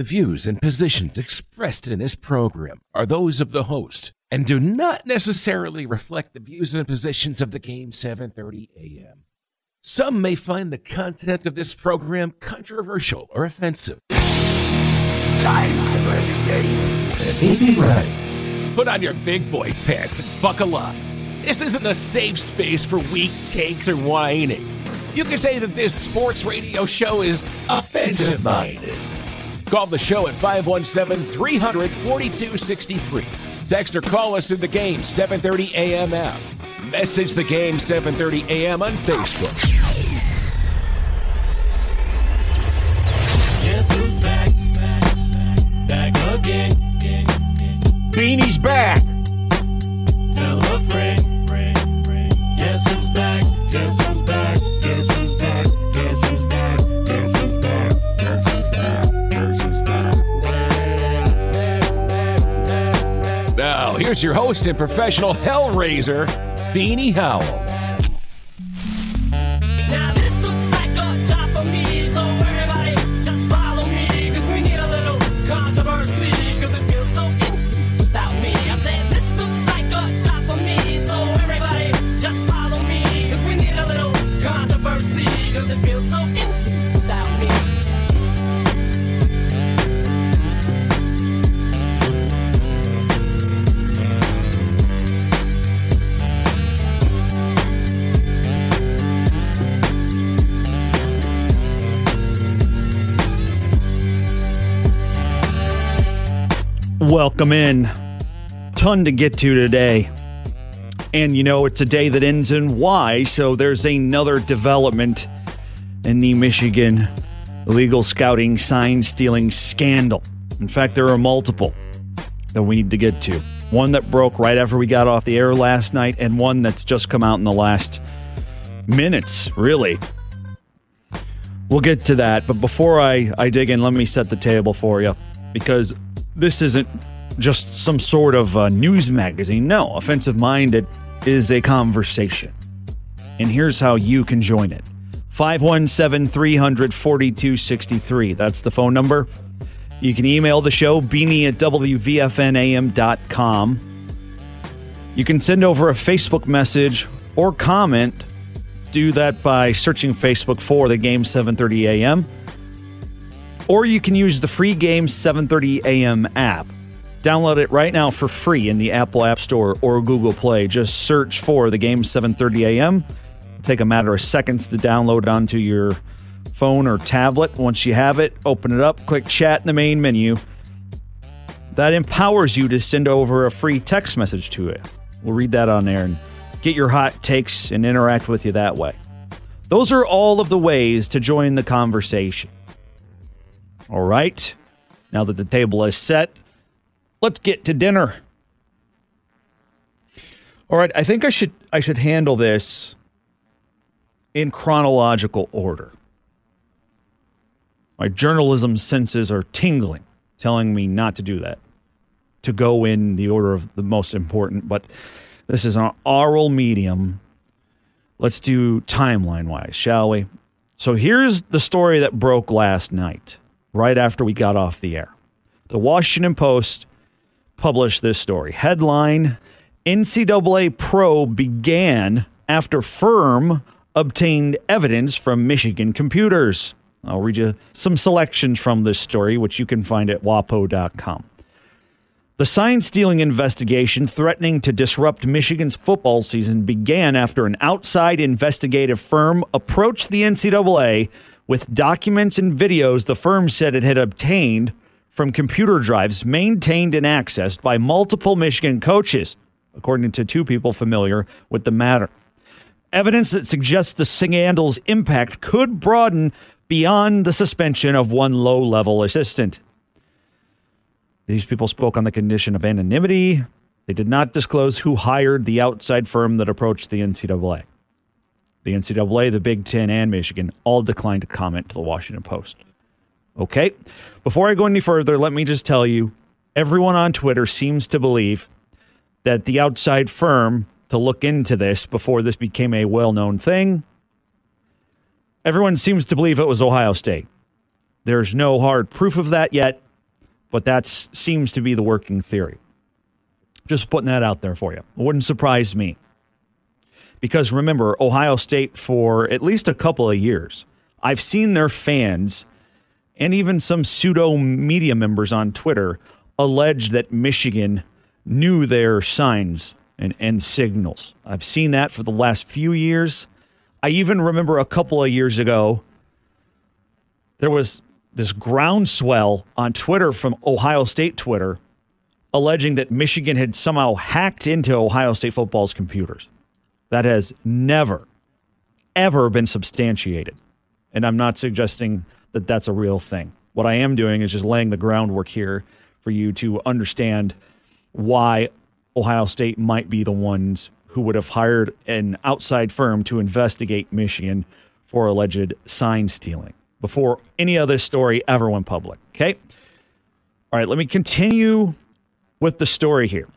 The views and positions expressed in this program are those of the host and do not necessarily reflect the views and positions of the game 730 AM. Some may find the content of this program controversial or offensive. Time to play the game. It may be right. Put on your big boy pants and buckle up. This isn't a safe space for weak takes or whining. You can say that this sports radio show is offensive minded. Call the show at 517 300 4263. Text or call us through the game 730 AM app. Message the game 730 AM on Facebook. Guess who's back? Back again. Beanie's back. Tell a friend. Here's your host and professional hellraiser, Beanie Howell. Welcome in. Ton to get to today. And you know, it's a day that ends in Y, so there's another development in the Michigan illegal scouting sign stealing scandal. In fact, there are multiple that we need to get to. One that broke right after we got off the air last night, and one that's just come out in the last minutes, really. We'll get to that, but before I, I dig in, let me set the table for you because this isn't just some sort of news magazine. No, Offensive Minded is a conversation. And here's how you can join it 517 300 4263. That's the phone number. You can email the show, beanie at WVFNAM.com. You can send over a Facebook message or comment. Do that by searching Facebook for the game 730 AM or you can use the free game 730 AM app. Download it right now for free in the Apple App Store or Google Play. Just search for the game 730 AM. Take a matter of seconds to download it onto your phone or tablet. Once you have it, open it up, click chat in the main menu. That empowers you to send over a free text message to it. We'll read that on there and get your hot takes and interact with you that way. Those are all of the ways to join the conversation. All right. Now that the table is set, let's get to dinner. All right, I think I should I should handle this in chronological order. My journalism senses are tingling, telling me not to do that. To go in the order of the most important, but this is an oral medium. Let's do timeline wise, shall we? So here's the story that broke last night right after we got off the air. The Washington Post published this story. Headline NCAA probe began after firm obtained evidence from Michigan computers. I'll read you some selections from this story, which you can find at wapo.com. The sign stealing investigation threatening to disrupt Michigan's football season began after an outside investigative firm approached the NCAA with documents and videos the firm said it had obtained from computer drives maintained and accessed by multiple Michigan coaches. according to two people familiar with the matter. Evidence that suggests the scandal's impact could broaden beyond the suspension of one low level assistant. These people spoke on the condition of anonymity. They did not disclose who hired the outside firm that approached the NCAA. The NCAA, the Big Ten, and Michigan all declined to comment to the Washington Post. Okay, before I go any further, let me just tell you everyone on Twitter seems to believe that the outside firm to look into this before this became a well known thing, everyone seems to believe it was Ohio State. There's no hard proof of that yet, but that seems to be the working theory. Just putting that out there for you. It wouldn't surprise me. Because remember, Ohio State, for at least a couple of years, I've seen their fans and even some pseudo media members on Twitter allege that Michigan knew their signs and, and signals. I've seen that for the last few years. I even remember a couple of years ago, there was this groundswell on Twitter from Ohio State Twitter alleging that Michigan had somehow hacked into Ohio State football's computers. That has never, ever been substantiated. And I'm not suggesting that that's a real thing. What I am doing is just laying the groundwork here for you to understand why Ohio State might be the ones who would have hired an outside firm to investigate Michigan for alleged sign stealing before any other story ever went public. Okay. All right, let me continue with the story here.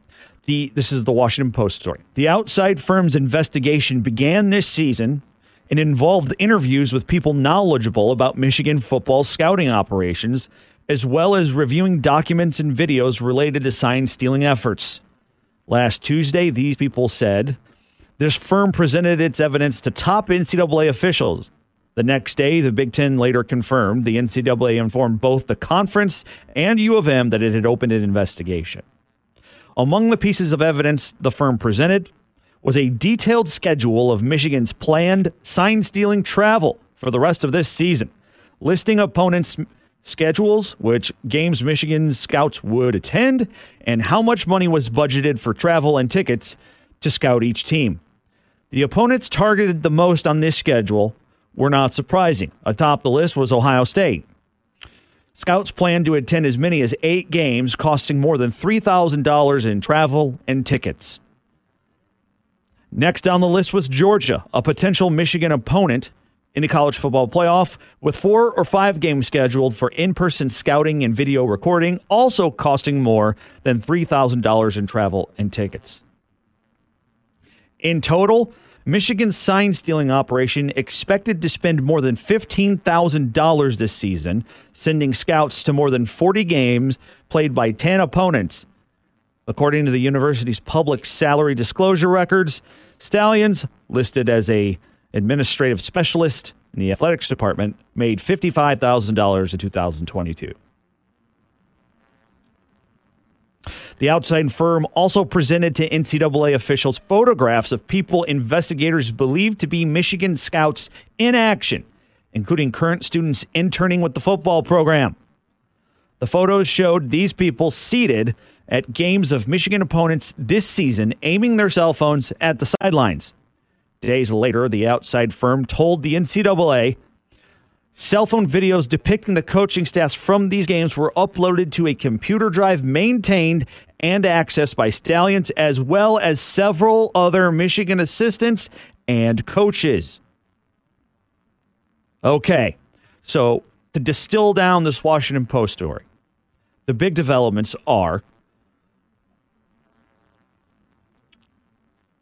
The this is the Washington Post story. The outside firm's investigation began this season and involved interviews with people knowledgeable about Michigan football scouting operations, as well as reviewing documents and videos related to sign stealing efforts. Last Tuesday, these people said this firm presented its evidence to top NCAA officials. The next day, the Big Ten later confirmed the NCAA informed both the conference and U of M that it had opened an investigation. Among the pieces of evidence the firm presented was a detailed schedule of Michigan's planned sign stealing travel for the rest of this season, listing opponents' schedules, which games Michigan scouts would attend, and how much money was budgeted for travel and tickets to scout each team. The opponents targeted the most on this schedule were not surprising. Atop the list was Ohio State. Scouts plan to attend as many as eight games, costing more than $3,000 in travel and tickets. Next on the list was Georgia, a potential Michigan opponent in the college football playoff, with four or five games scheduled for in person scouting and video recording, also costing more than $3,000 in travel and tickets. In total, Michigan's sign stealing operation expected to spend more than $15,000 this season, sending scouts to more than 40 games played by 10 opponents. According to the university's public salary disclosure records, Stalions, listed as a administrative specialist in the athletics department, made $55,000 in 2022. The outside firm also presented to NCAA officials photographs of people investigators believed to be Michigan scouts in action, including current students interning with the football program. The photos showed these people seated at games of Michigan opponents this season, aiming their cell phones at the sidelines. Days later, the outside firm told the NCAA cell phone videos depicting the coaching staffs from these games were uploaded to a computer drive maintained and accessed by Stalions, as well as several other Michigan assistants and coaches. Okay, so to distill down this Washington Post story, the big developments are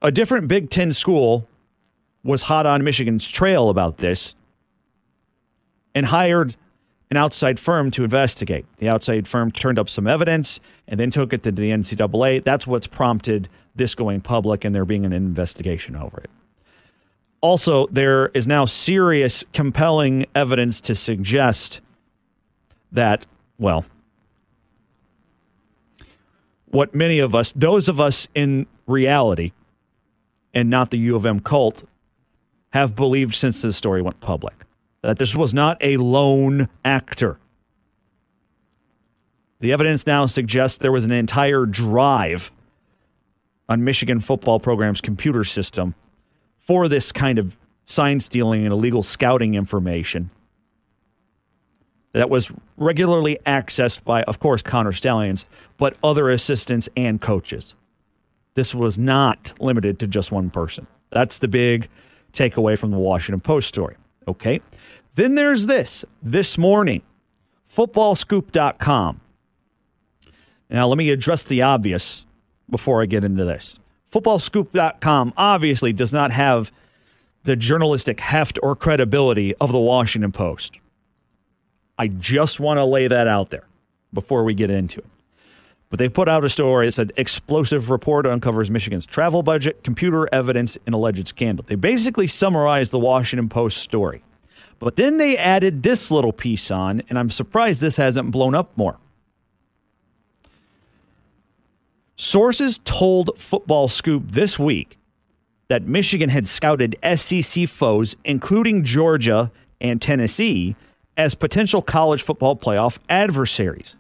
a different Big Ten school was hot on Michigan's trail about this and hired an outside firm to investigate. The outside firm turned up some evidence and then took it to the NCAA. That's what's prompted this going public and there being an investigation over it. Also, there is now serious, compelling evidence to suggest that, well, what many of us, those of us in reality and not the U of M cult, have believed since this story went public that this was not a lone actor. The evidence now suggests there was an entire drive on Michigan football program's computer system for this kind of sign stealing and illegal scouting information that was regularly accessed by, of course, Connor Stalions, but other assistants and coaches. This was not limited to just one person. That's the big takeaway from the Washington Post story. Okay. Then there's this this morning, footballscoop.com. Now, let me address the obvious before I get into this. Footballscoop.com obviously does not have the journalistic heft or credibility of the Washington Post. I just want to lay that out there before we get into it. But they put out a story. It said explosive report uncovers Michigan's travel budget, computer evidence, and alleged scandal. They basically summarized the Washington Post story. But then they added this little piece on, and I'm surprised this hasn't blown up more. Sources told Football Scoop this week that Michigan had scouted SEC foes, including Georgia and Tennessee, as potential college football playoff adversaries.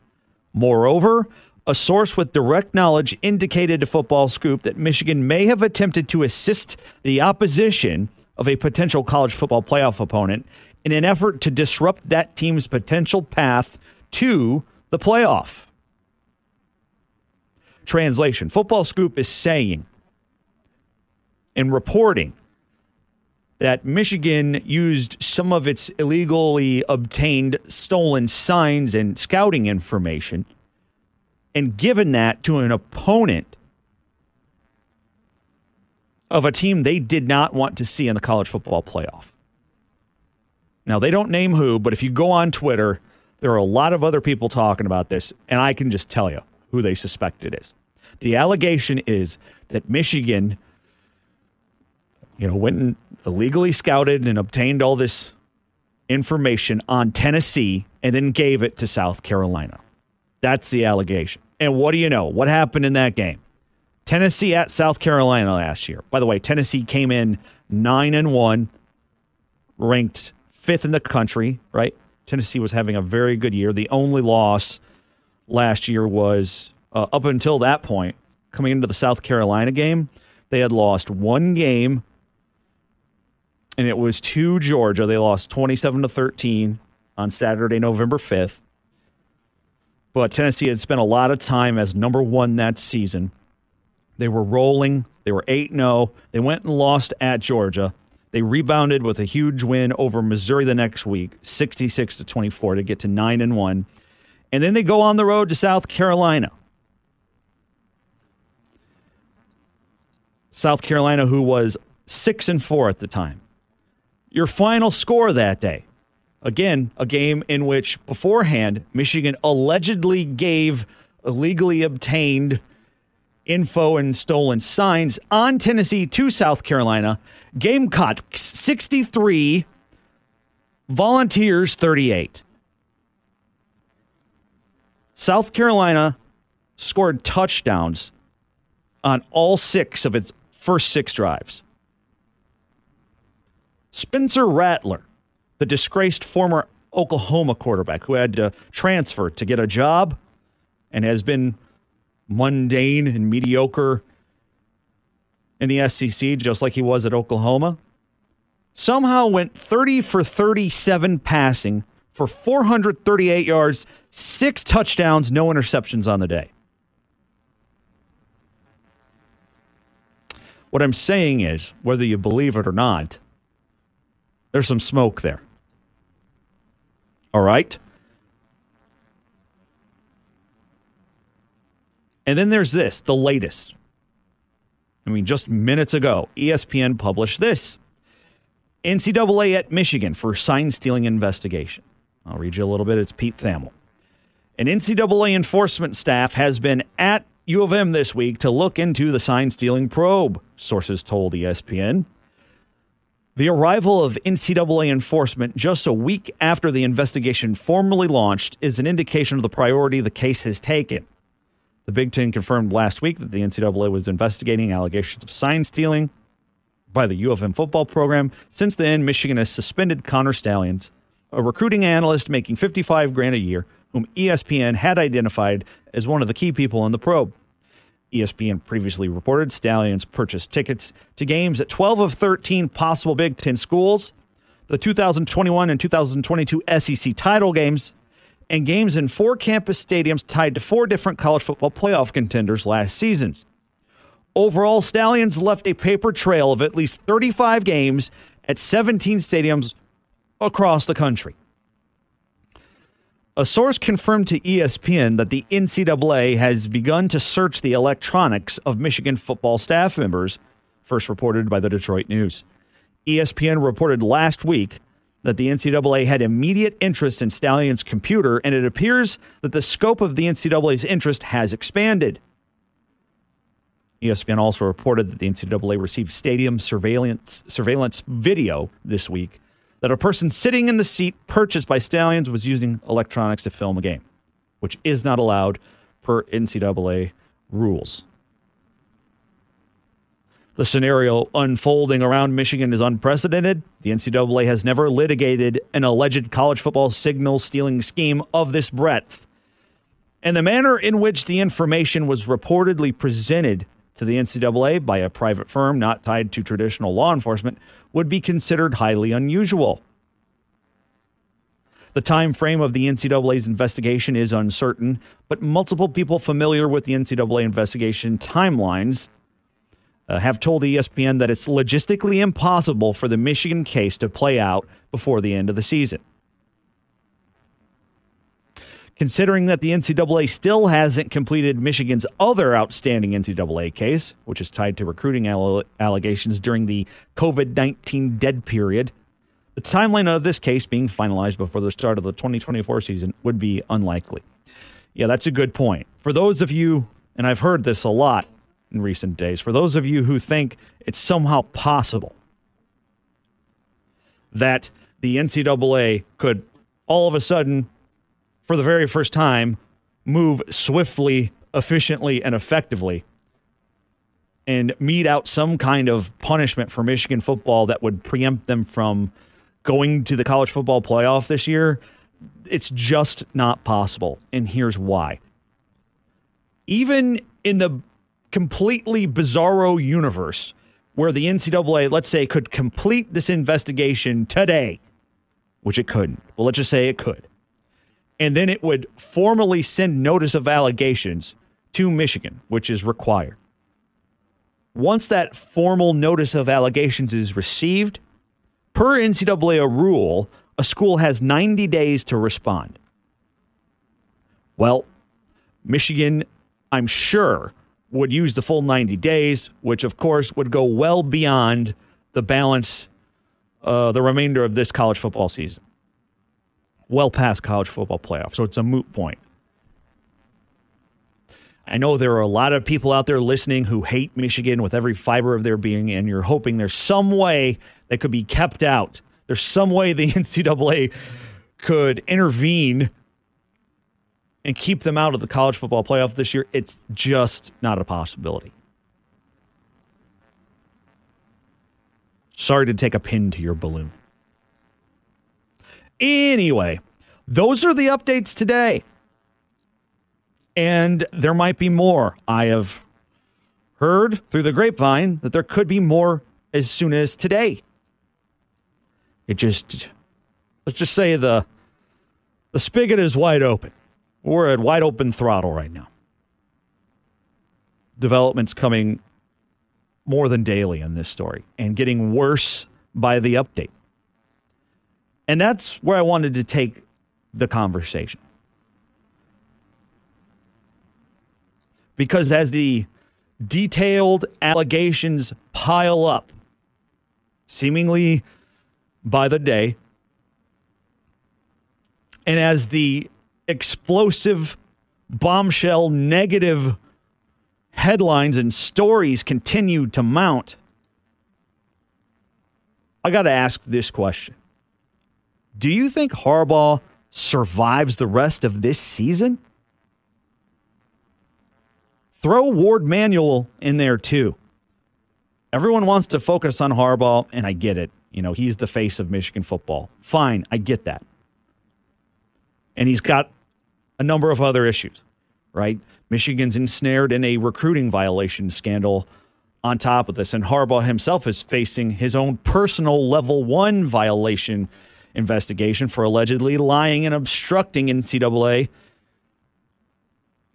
Moreover, a source with direct knowledge indicated to Football Scoop that Michigan may have attempted to assist the opposition of a potential college football playoff opponent in an effort to disrupt that team's potential path to the playoff. Translation Football Scoop is saying and reporting that Michigan used some of its illegally obtained stolen signs and scouting information and given that to an opponent of a team they did not want to see in the college football playoff. Now, they don't name who, but if you go on Twitter, there are a lot of other people talking about this, and I can just tell you who they suspect it is. The allegation is that Michigan, you know, went and illegally scouted and obtained all this information on Tennessee and then gave it to South Carolina. That's the allegation. And what do you know? What happened in that game? Tennessee at South Carolina last year. By the way, Tennessee came in 9 and 1, ranked 5th in the country, right? Tennessee was having a very good year. The only loss last year was uh, up until that point, coming into the South Carolina game, they had lost one game and it was to Georgia. They lost 27 to 13 on Saturday, November 5th. But Tennessee had spent a lot of time as number one that season. They were rolling. They were 8 0. They went and lost at Georgia. They rebounded with a huge win over Missouri the next week, 66 to 24 to get to 9 and 1. And then they go on the road to South Carolina. South Carolina who was 6 and 4 at the time. Your final score that day. Again, a game in which beforehand Michigan allegedly gave illegally obtained info and stolen signs on Tennessee to South Carolina. Gamecock 63, Volunteers 38. South Carolina scored touchdowns on all six of its first six drives. Spencer Rattler, the disgraced former Oklahoma quarterback who had to transfer to get a job and has been mundane and mediocre in the SEC, just like he was at Oklahoma, somehow went 30 for 37 passing for 438 yards, six touchdowns, no interceptions on the day. What I'm saying is, whether you believe it or not, there's some smoke there. All right? And then there's this, the latest. I mean, just minutes ago, ESPN published this NCAA at Michigan for sign stealing investigation. I'll read you a little bit. It's Pete Thamel. An NCAA enforcement staff has been at U of M this week to look into the sign stealing probe, sources told ESPN. The arrival of NCAA enforcement just a week after the investigation formally launched is an indication of the priority the case has taken. The Big Ten confirmed last week that the NCAA was investigating allegations of sign stealing by the U of M football program. Since then, Michigan has suspended Connor Stalions, a recruiting analyst making 55 grand a year, whom ESPN had identified as one of the key people in the probe. ESPN previously reported Stalions purchased tickets to games at 12 of 13 possible Big Ten schools, the 2021 and 2022 SEC title games, and games in four campus stadiums tied to four different college football playoff contenders last season. Overall, Stalions left a paper trail of at least 35 games at 17 stadiums across the country. A source confirmed to ESPN that the NCAA has begun to search the electronics of Michigan football staff members, first reported by the Detroit News. ESPN reported last week that the NCAA had immediate interest in Stalions' computer, and it appears that the scope of the NCAA's interest has expanded. ESPN also reported that the NCAA received stadium surveillance surveillance video this week that a person sitting in the seat purchased by Stalions was using electronics to film a game, which is not allowed per NCAA rules. The scenario unfolding around Michigan is unprecedented. The NCAA has never litigated an alleged college football signal stealing scheme of this breadth. And the manner in which the information was reportedly presented to the NCAA by a private firm not tied to traditional law enforcement would be considered highly unusual. The time frame of the NCAA's investigation is uncertain, but multiple people familiar with the NCAA investigation timelines uh, have told ESPN that it's logistically impossible for the Michigan case to play out before the end of the season. Considering that the NCAA still hasn't completed Michigan's other outstanding NCAA case, which is tied to recruiting alle- allegations during the COVID 19 dead period, the timeline of this case being finalized before the start of the 2024 season would be unlikely. Yeah, that's a good point. For those of you, and I've heard this a lot in recent days, for those of you who think it's somehow possible that the NCAA could all of a sudden, for the very first time, move swiftly, efficiently, and effectively and mete out some kind of punishment for Michigan football that would preempt them from going to the college football playoff this year, it's just not possible. And here's why. Even in the completely bizarro universe where the NCAA, let's say, could complete this investigation today, which it couldn't. Well, let's just say it could. And then it would formally send notice of allegations to Michigan, which is required. Once that formal notice of allegations is received, per NCAA rule, a school has 90 days to respond. Well, Michigan, I'm sure, would use the full 90 days, which of course would go well beyond the balance, uh, the remainder of this college football season. Well past college football playoff. So it's a moot point. I know there are a lot of people out there listening who hate Michigan with every fiber of their being, and you're hoping there's some way that could be kept out. There's some way the NCAA could intervene and keep them out of the college football playoff this year. It's just not a possibility. Sorry to take a pin to your balloon. Anyway, those are the updates today. And there might be more. I have heard through the grapevine that there could be more as soon as today. It just let's just say the the spigot is wide open. We're at wide open throttle right now. Developments coming more than daily in this story and getting worse by the update. And that's where I wanted to take the conversation. Because as the detailed allegations pile up, seemingly by the day, and as the explosive, bombshell, negative headlines and stories continue to mount, I got to ask this question Do you think Harbaugh survives the rest of this season? Throw Warde Manuel in there too. Everyone wants to focus on Harbaugh, and I get it. You know, he's the face of Michigan football. Fine, I get that. And he's got a number of other issues, right? Michigan's ensnared in a recruiting violation scandal on top of this. And Harbaugh himself is facing his own personal level one violation investigation for allegedly lying and obstructing NCAA,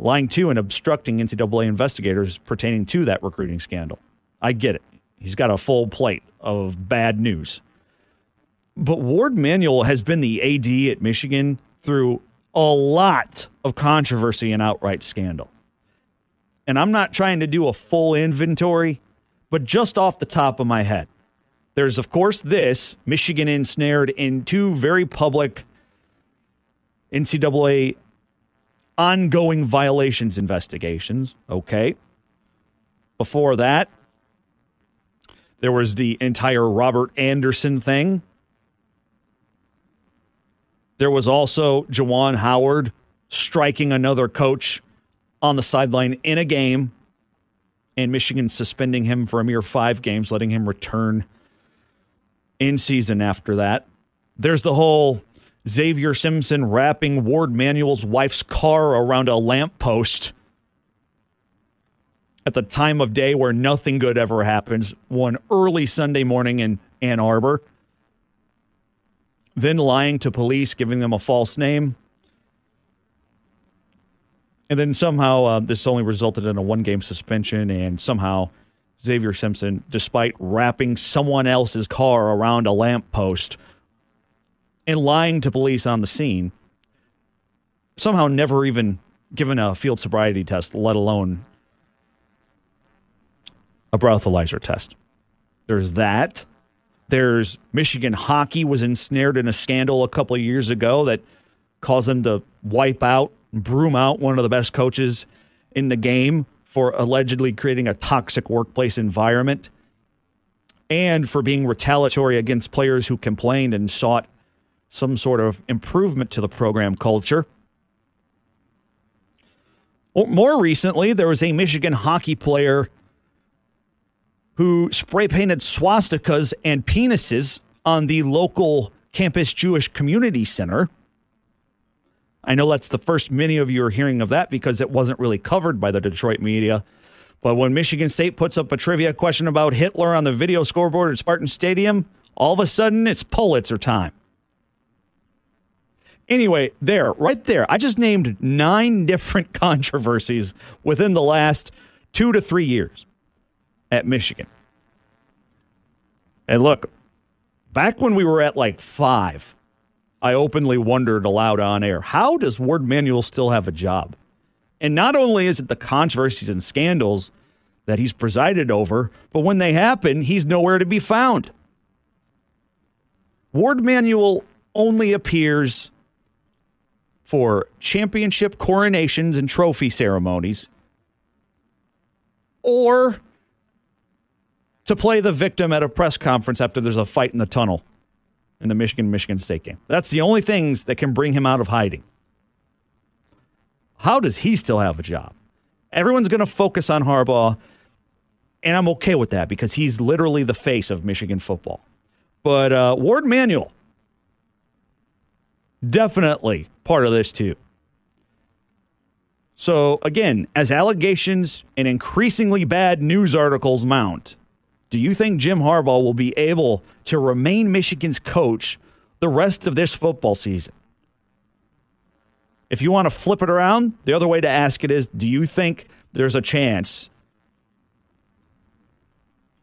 lying to and obstructing NCAA investigators pertaining to that recruiting scandal. I get it. He's got a full plate of bad news. But Warde Manuel has been the AD at Michigan through a lot of controversy and outright scandal. And I'm not trying to do a full inventory, but just off the top of my head, there's, of course, this Michigan ensnared in two very public NCAA ongoing violations investigations. Okay. Before that, there was the entire Robert Anderson thing. There was also Juwan Howard striking another coach on the sideline in a game, and Michigan suspending him for a mere five games, letting him return in season after that. There's the whole Xavier Simpson wrapping Warde Manuel's wife's car around a lamppost at the time of day where nothing good ever happens, one early Sunday morning in Ann Arbor. Then lying to police, giving them a false name. And then somehow uh, this only resulted in a one game suspension, and somehow Xavier Simpson, despite wrapping someone else's car around a lamppost and lying to police on the scene, somehow never even given a field sobriety test, let alone a breathalyzer test. There's that. There's Michigan hockey was ensnared in a scandal a couple of years ago that caused them to wipe out, broom out one of the best coaches in the game for allegedly creating a toxic workplace environment and for being retaliatory against players who complained and sought some sort of improvement to the program culture. More recently, there was a Michigan hockey player who spray painted swastikas and penises on the local campus Jewish community center. I know that's the first many of you are hearing of that because it wasn't really covered by the Detroit media. But when Michigan State puts up a trivia question about Hitler on the video scoreboard at Spartan Stadium, all of a sudden it's Pulitzer time. Anyway, there, right there, I just named nine different controversies within the last two to three years at Michigan. And look, back when we were at like five, I openly wondered aloud on air how does Warde Manuel still have a job? And not only is it the controversies and scandals that he's presided over, but when they happen, he's nowhere to be found. Warde Manuel only appears for championship coronations and trophy ceremonies or to play the victim at a press conference after there's a fight in the tunnel in the Michigan Michigan State game. That's the only things that can bring him out of hiding. How does he still have a job? Everyone's going to focus on Harbaugh, and I'm okay with that because he's literally the face of Michigan football. But uh, Warde Manuel, definitely part of this too. So, again, as allegations and increasingly bad news articles mount, do you think Jim Harbaugh will be able to remain Michigan's coach the rest of this football season? If you want to flip it around, the other way to ask it is do you think there's a chance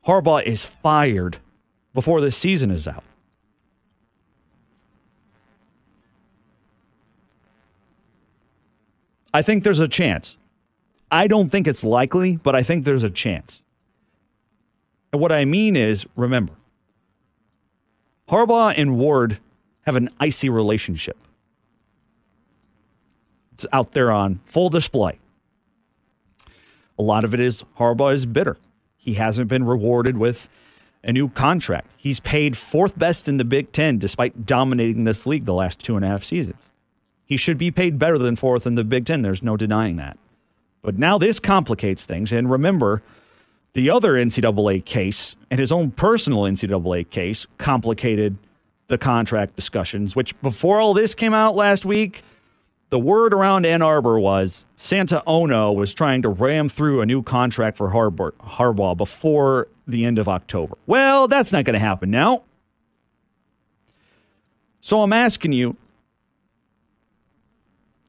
Harbaugh is fired before this season is out? I think there's a chance. I don't think it's likely, but I think there's a chance. And what I mean is, remember, Harbaugh and Warde have an icy relationship. It's out there on full display. A lot of it is Harbaugh is bitter. He hasn't been rewarded with a new contract. He's paid fourth best in the Big Ten despite dominating this league the last two and a half seasons. He should be paid better than fourth in the Big Ten. There's no denying that. But now this complicates things. And remember, the other NCAA case and his own personal NCAA case complicated the contract discussions, which before all this came out last week, The word around Ann Arbor was Santa Ono was trying to ram through a new contract for Harbaugh, Harbaugh before the end of October. Well, that's not going to happen now. So I'm asking you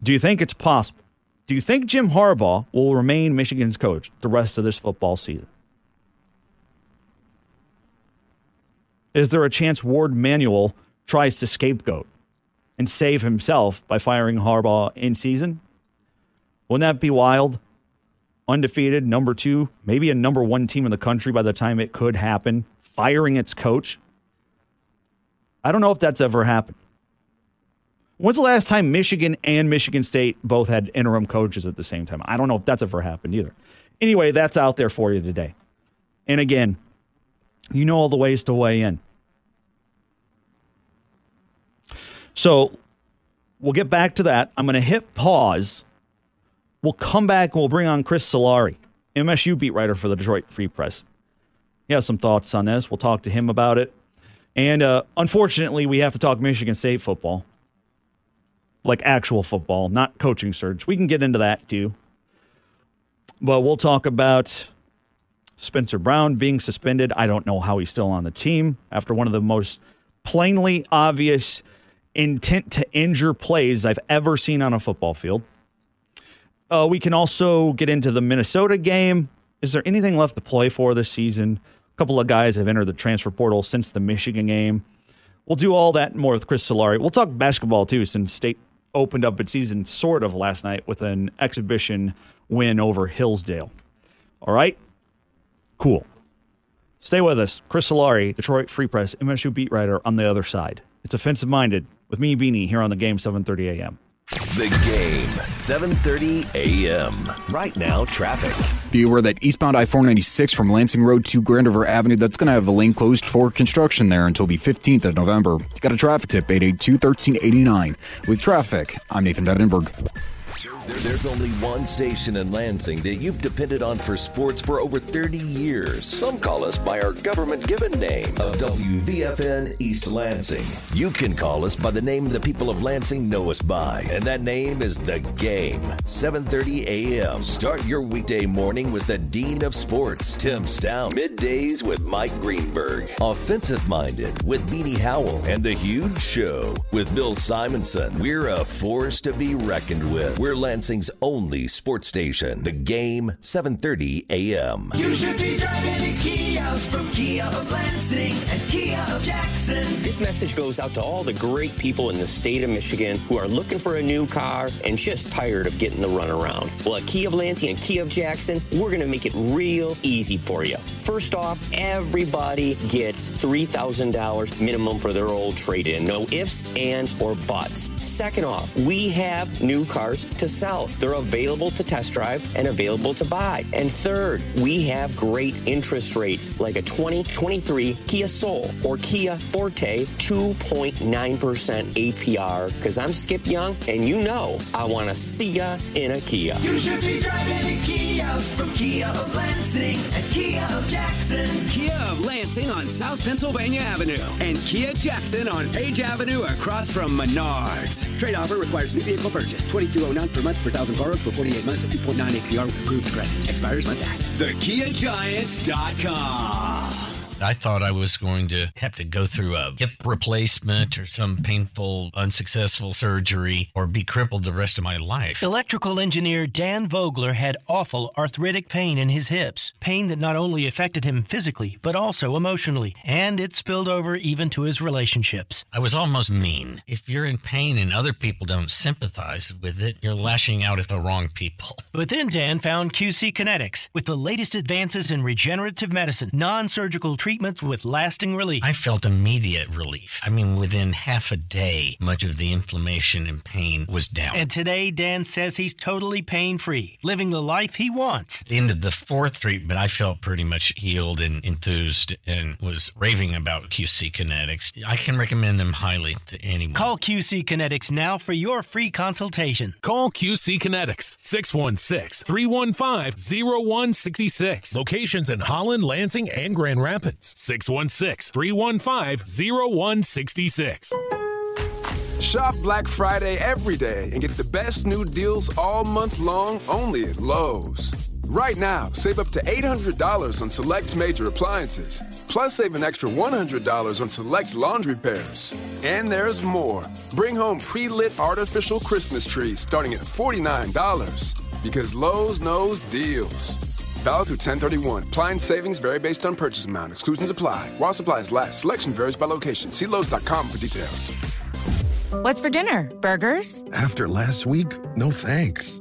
do you think it's possible? Do you think Jim Harbaugh will remain Michigan's coach the rest of this football season? Is there a chance Warde Manuel tries to scapegoat and save himself by firing Harbaugh in season? Wouldn't that be wild? Undefeated, number two, maybe a number one team in the country by the time it could happen, firing its coach. I don't know if that's ever happened. When's the last time Michigan and Michigan State both had interim coaches at the same time? I don't know if that's ever happened either. Anyway, that's out there for you today. And again, you know all the ways to weigh in. So we'll get back to that. I'm going to hit pause. We'll come back and we'll bring on Chris Solari, MSU beat writer for the Detroit Free Press. He has some thoughts on this. We'll talk to him about it. And uh, unfortunately, we have to talk Michigan State football, like actual football, not coaching surge. We can get into that too. But we'll talk about Spencer Brown being suspended. I don't know how he's still on the team after one of the most plainly obvious intent to injure plays I've ever seen on a football field. Uh, we can also get into the Minnesota game. Is there anything left to play for this season? A couple of guys have entered the transfer portal since the Michigan game. We'll do all that and more with Chris Solari. We'll talk basketball too, since State opened up its season sort of last night with an exhibition win over Hillsdale. All right? Cool. Stay with us. Chris Solari, Detroit Free Press, MSU beat writer on the other side. It's offensive minded with me, Beanie, here on the game, 7:30 a.m. The game, 7:30 a.m. Right now, traffic. Be aware that eastbound I-496 from Lansing Road to Grand River Avenue, that's going to have a lane closed for construction there until the 15th of November. Got a traffic tip, 882-1389. With traffic, I'm Nathan Vettenberg. There- There's only one station in Lansing that you've depended on for sports for over 30 years. Some call us by our government given name of WVFN East Lansing. You can call us by the name the people of Lansing know us by, and that name is The Game. 7:30 a.m. Start your weekday morning with the Dean of Sports, Tim Stout. Middays with Mike Greenberg. Offensive minded with Beanie Howell and The Huge Show with Bill Simonson. We're a force to be reckoned with. We're Lansing's only sports station. The Game, 7:30 a.m. From Kia of Lansing and Kia of Jackson. This message goes out to all the great people in the state of Michigan who are looking for a new car and just tired of getting the runaround. Well, at Kia of Lansing and Kia of Jackson, we're going to make it real easy for you. First off, everybody gets $3,000 minimum for their old trade in. No ifs, ands, or buts. Second off, we have new cars to sell. They're available to test drive and available to buy. And third, we have great interest rates like a 2023 Kia Soul or Kia Forte 2.9% APR. Because I'm Skip Young, and you know I want to see ya in a Kia. You should be driving a Kia from Kia of Lansing and Kia of Jackson. Kia of Lansing on South Pennsylvania Avenue and Kia Jackson on Page Avenue across from Menards. Trade offer requires new vehicle purchase. 2209 per month per thousand borrowed for 48 months at 2.9 APR with approved credit. Expires month at thekiagiants.com. I thought I was going to have to go through a hip replacement or some painful, unsuccessful surgery or be crippled the rest of my life. Electrical engineer Dan Vogler had awful arthritic pain in his hips. Pain that not only affected him physically, but also emotionally. And it spilled over even to his relationships. I was almost mean. If you're in pain and other people don't sympathize with it, you're lashing out at the wrong people. But then Dan found QC Kinetics with the latest advances in regenerative medicine, non surgical treatments with lasting relief. I felt immediate relief. I mean, within half a day, much of the inflammation and pain was down. And today, Dan says he's totally pain free, living the life he wants. At the end of the fourth treatment, I felt pretty much healed and enthused and was raving about QC Kinetics. I can recommend them highly to anyone. Call QC Kinetics now for your free consultation. Call QC Kinetics 616 315 0166. Locations in Holland, Lansing, and Grand Rapids 616 315 0166. Shop Black Friday every day and get the best new deals all month long only at Lowe's. Right now, save up to $800 on select major appliances, plus save an extra $100 on select laundry pairs. And there's more. Bring home pre lit artificial Christmas trees starting at $49 because Lowe's knows deals. Valid through 1031. Appliance savings vary based on purchase amount. Exclusions apply. While supplies last, selection varies by location. See Lowe's.com for details. What's for dinner? Burgers? After last week, no thanks.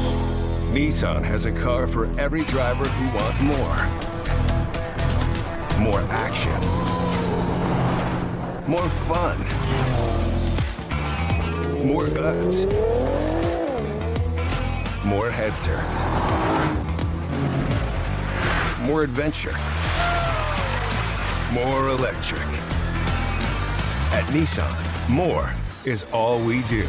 Nissan has a car for every driver who wants more. More action. More fun. More guts. More head turns. More adventure. More electric. At Nissan, more is all we do.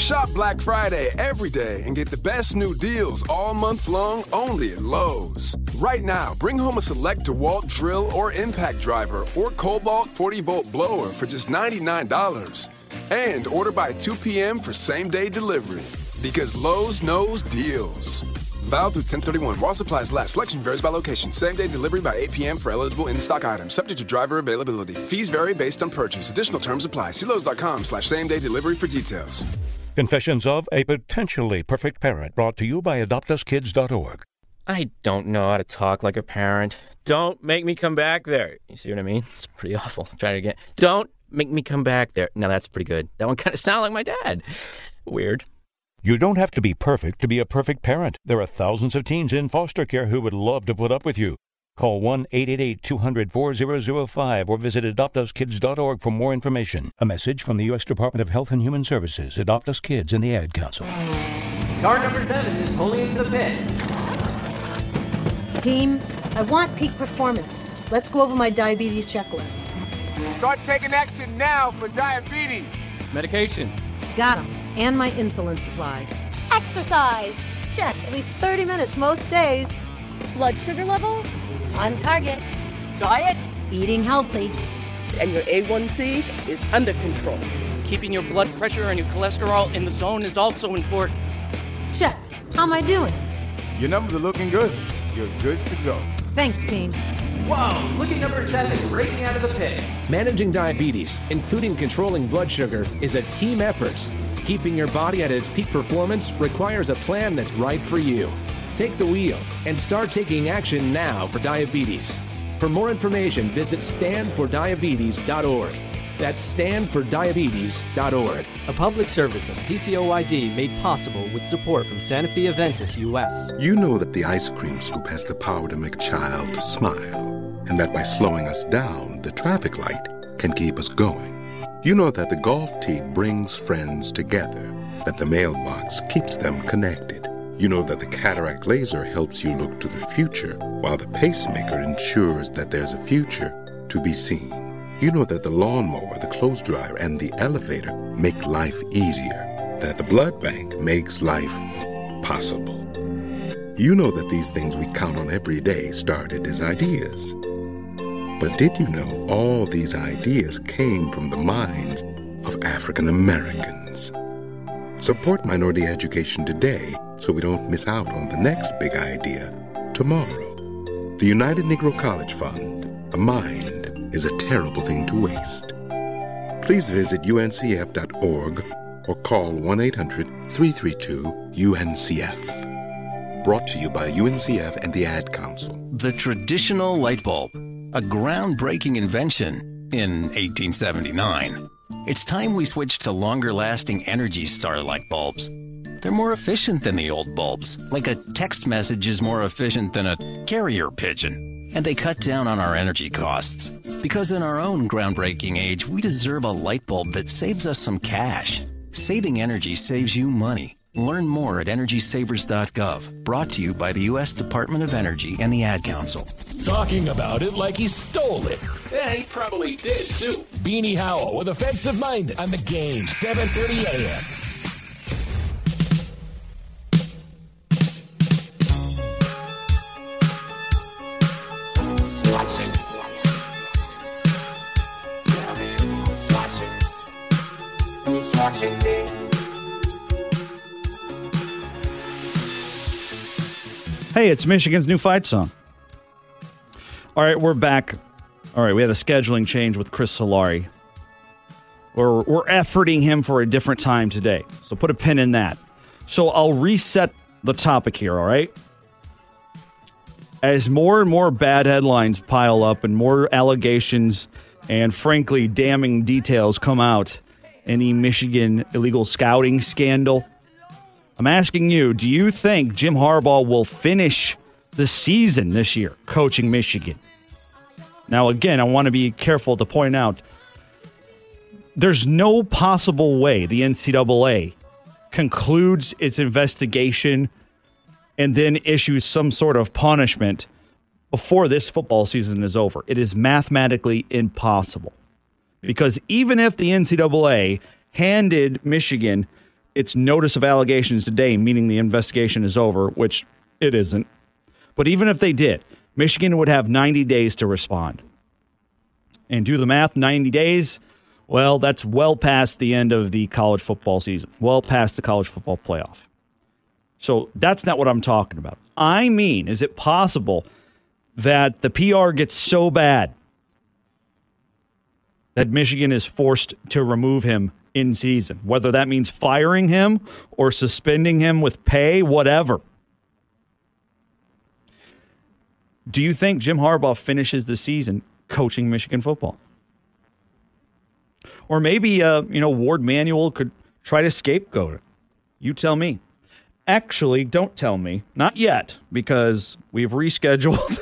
Shop Black Friday every day and get the best new deals all month long only at Lowe's. Right now, bring home a select DeWalt drill or impact driver or Kobalt 40 volt blower for just $99. And order by 2 p.m. for same day delivery. Because Lowe's knows deals. Valid through 1031 while supplies last. Selection varies by location. Same day delivery by 8 p.m. for eligible in stock items. Subject to driver availability. Fees vary based on purchase. Additional terms apply. See Lowe's.com slash same day delivery for details. Confessions of a Potentially Perfect Parent, brought to you by AdoptUsKids.org. I don't know how to talk like a parent. Don't make me come back there. You see what I mean? It's pretty awful. Try it again. Don't make me come back there. Now that's pretty good. That one kind of sounded like my dad. Weird. You don't have to be perfect to be a perfect parent. There are thousands of teens in foster care who would love to put up with you. Call 1 888 200 4005 or visit adoptuskids.org for more information. A message from the U.S. Department of Health and Human Services, Adopt Us Kids, and the Ad Council. Car number seven is pulling into the pit. Team, I want peak performance. Let's go over my diabetes checklist. Start taking action now for diabetes. Medication. Got 'em. And my insulin supplies. Exercise. Check. At least 30 minutes most days. Blood sugar level? On target. Diet. Eating healthy. And your A1C is under control. Keeping your blood pressure and your cholesterol in the zone is also important. Check. How am I doing? Your numbers are looking good. You're good to go. Thanks, team. Whoa, look at number seven racing out of the pit. Managing diabetes, including controlling blood sugar, is a team effort. Keeping your body at its peak performance requires a plan that's right for you. Take the wheel and start taking action now for diabetes. For more information, visit standfordiabetes.org. That's standfordiabetes.org. A public service of TCOYD made possible with support from Sanofi Aventis US. You know that the ice cream scoop has the power to make a child smile, and that by slowing us down, the traffic light can keep us going. You know that the golf tee brings friends together, that the mailbox keeps them connected. You know that the cataract laser helps you look to the future, while the pacemaker ensures that there's a future to be seen. You know that the lawnmower, the clothes dryer, and the elevator make life easier, that the blood bank makes life possible. You know that these things we count on every day started as ideas. But did you know all these ideas came from the minds of African Americans? Support minority education today so we don't miss out on the next big idea tomorrow. The United Negro College Fund, a mind is a terrible thing to waste. Please visit uncf.org or call 1 800 332 UNCF. Brought to you by UNCF and the Ad Council. The traditional light bulb, a groundbreaking invention in 1879. It's time we switch to longer lasting Energy Star like bulbs. They're more efficient than the old bulbs, like a text message is more efficient than a carrier pigeon. And they cut down on our energy costs. Because in our own groundbreaking age, we deserve a light bulb that saves us some cash. Saving energy saves you money. Learn more at EnergySavers.gov. Brought to you by the U.S. Department of Energy and the Ad Council. Talking about it like he stole it. Yeah, he probably did too. Beanie Howell with Offensive Minded on the game, 7:30 a.m. Hey, it's Michigan's new fight song. All right, we're back. All right, we had a scheduling change with Chris Solari. We're, we're efforting him for a different time today. So put a pin in that. So I'll reset the topic here, all right? As more and more bad headlines pile up and more allegations and frankly damning details come out in the Michigan illegal scouting scandal, I'm asking you, do you think Jim Harbaugh will finish the season this year coaching Michigan? Now, again, I want to be careful to point out there's no possible way the NCAA concludes its investigation and then issues some sort of punishment before this football season is over. It is mathematically impossible. Because even if the NCAA handed Michigan its notice of allegations today, meaning the investigation is over, which it isn't, but even if they did, Michigan would have 90 days to respond. And do the math 90 days, well, that's well past the end of the college football season, well past the college football playoff. So that's not what I'm talking about. I mean, is it possible that the PR gets so bad that Michigan is forced to remove him in season, whether that means firing him or suspending him with pay, whatever? Do you think Jim Harbaugh finishes the season coaching Michigan football? Or maybe, uh, you know, Warde Manuel could try to scapegoat it. You tell me. Actually, don't tell me. Not yet, because we've rescheduled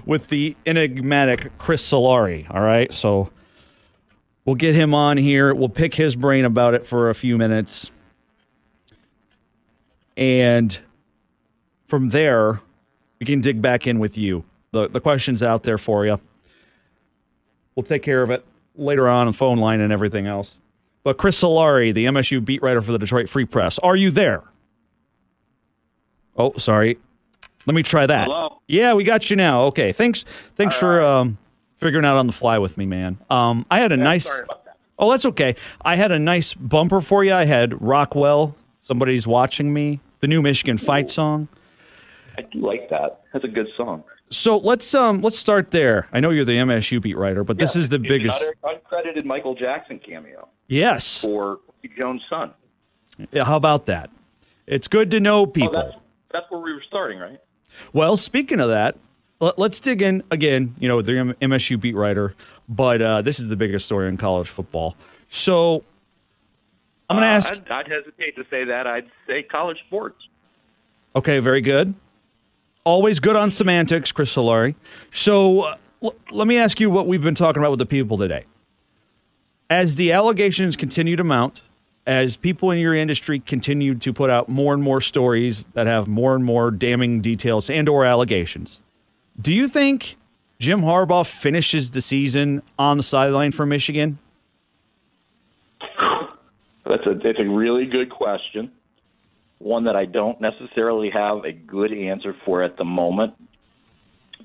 with the enigmatic Chris Solari. All right. So we'll get him on here. We'll pick his brain about it for a few minutes. And from there, we can dig back in with you. The, the question's out there for you. We'll take care of it later on, on phone line and everything else. But Chris Solari, the MSU beat writer for the Detroit Free Press, are you there? Oh, sorry. Let me try that. Hello? Yeah, we got you now. Okay, thanks. Thanks for um, figuring out on the fly with me, man. Um, I had a nice. sorry about that. Oh, that's okay. I had a nice bumper for you. I had Rockwell. Somebody's watching me. The new Michigan fight song. I do like that. That's a good song. So let's um let's start there. I know you're the MSU beat writer, but this is the biggest. uncredited Michael Jackson cameo Yes. for Jones' son. Yeah, how about that? It's good to know Oh, people. that's, that's where we were starting, right? Well, speaking of that, let's dig in again. You know, the MSU beat writer, but uh, this is the biggest story in college football. So I'm going to Uh, ask. I'd, I'd hesitate to say that. I'd say college sports. Okay, very good. Always good on semantics, Chris Solari. So uh, l- let me ask you what we've been talking about with the people today. As the allegations continue to mount, as people in your industry continue to put out more and more stories that have more and more damning details and or allegations, do you think Jim Harbaugh finishes the season on the sideline for Michigan? That's a that's a really good question. One that I don't necessarily have a good answer for at the moment.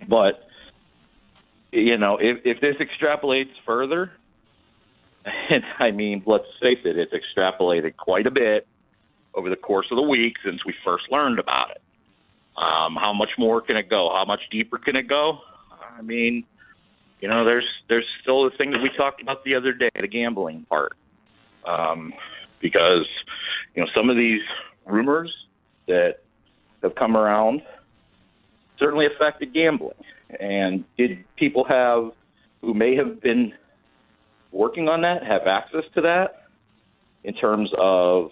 But you know, if if this extrapolates further, and I mean, let's face it, it's extrapolated quite a bit over the course of the week since we first learned about it. Um, how much more can it go? How much deeper can it go? I mean, you know, there's there's still the thing that we talked about the other day, the gambling part um, because you know some of these rumors that have come around certainly affected gambling. And did people have who may have been working on that have access to that in terms of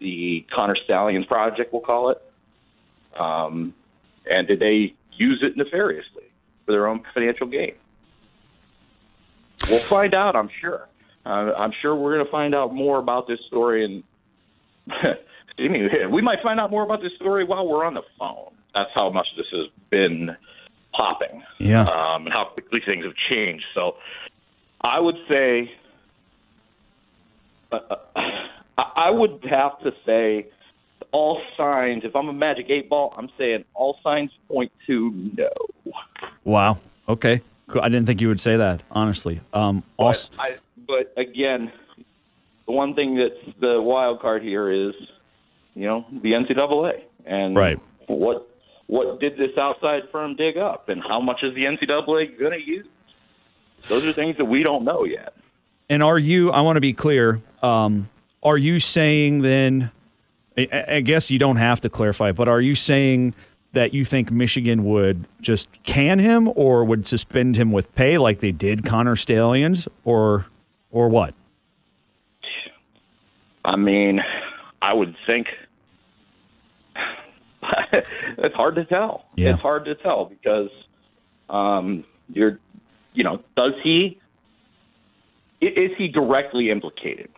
the Connor Stalions project, we'll call it? Um, and did they use it nefariously for their own financial gain. We'll find out, I'm sure. Uh, I'm sure we're going to find out more about this story, and we might find out more about this story while we're on the phone. That's how much this has been popping, Yeah. um, and how quickly things have changed. So, I would say, uh, uh, I I would have to say, all signs. If I'm a magic eight ball, I'm saying all signs point to no. Wow. Okay. Cool. I didn't think you would say that, honestly. Um, also, I, but again, the one thing that's the wild card here is, you know, the NCAA and Right. what what did this outside firm dig up, and how much is the NCAA going to use? Those are things that we don't know yet. and are you, I want to be clear, um, are you saying then, I, I guess you don't have to clarify, but are you saying that you think Michigan would just can him or would suspend him with pay like they did Connor Stalions or, or what? I mean, I would think it's hard to tell. Yeah. It's hard to tell because um, you're, you know, does he is he directly implicated?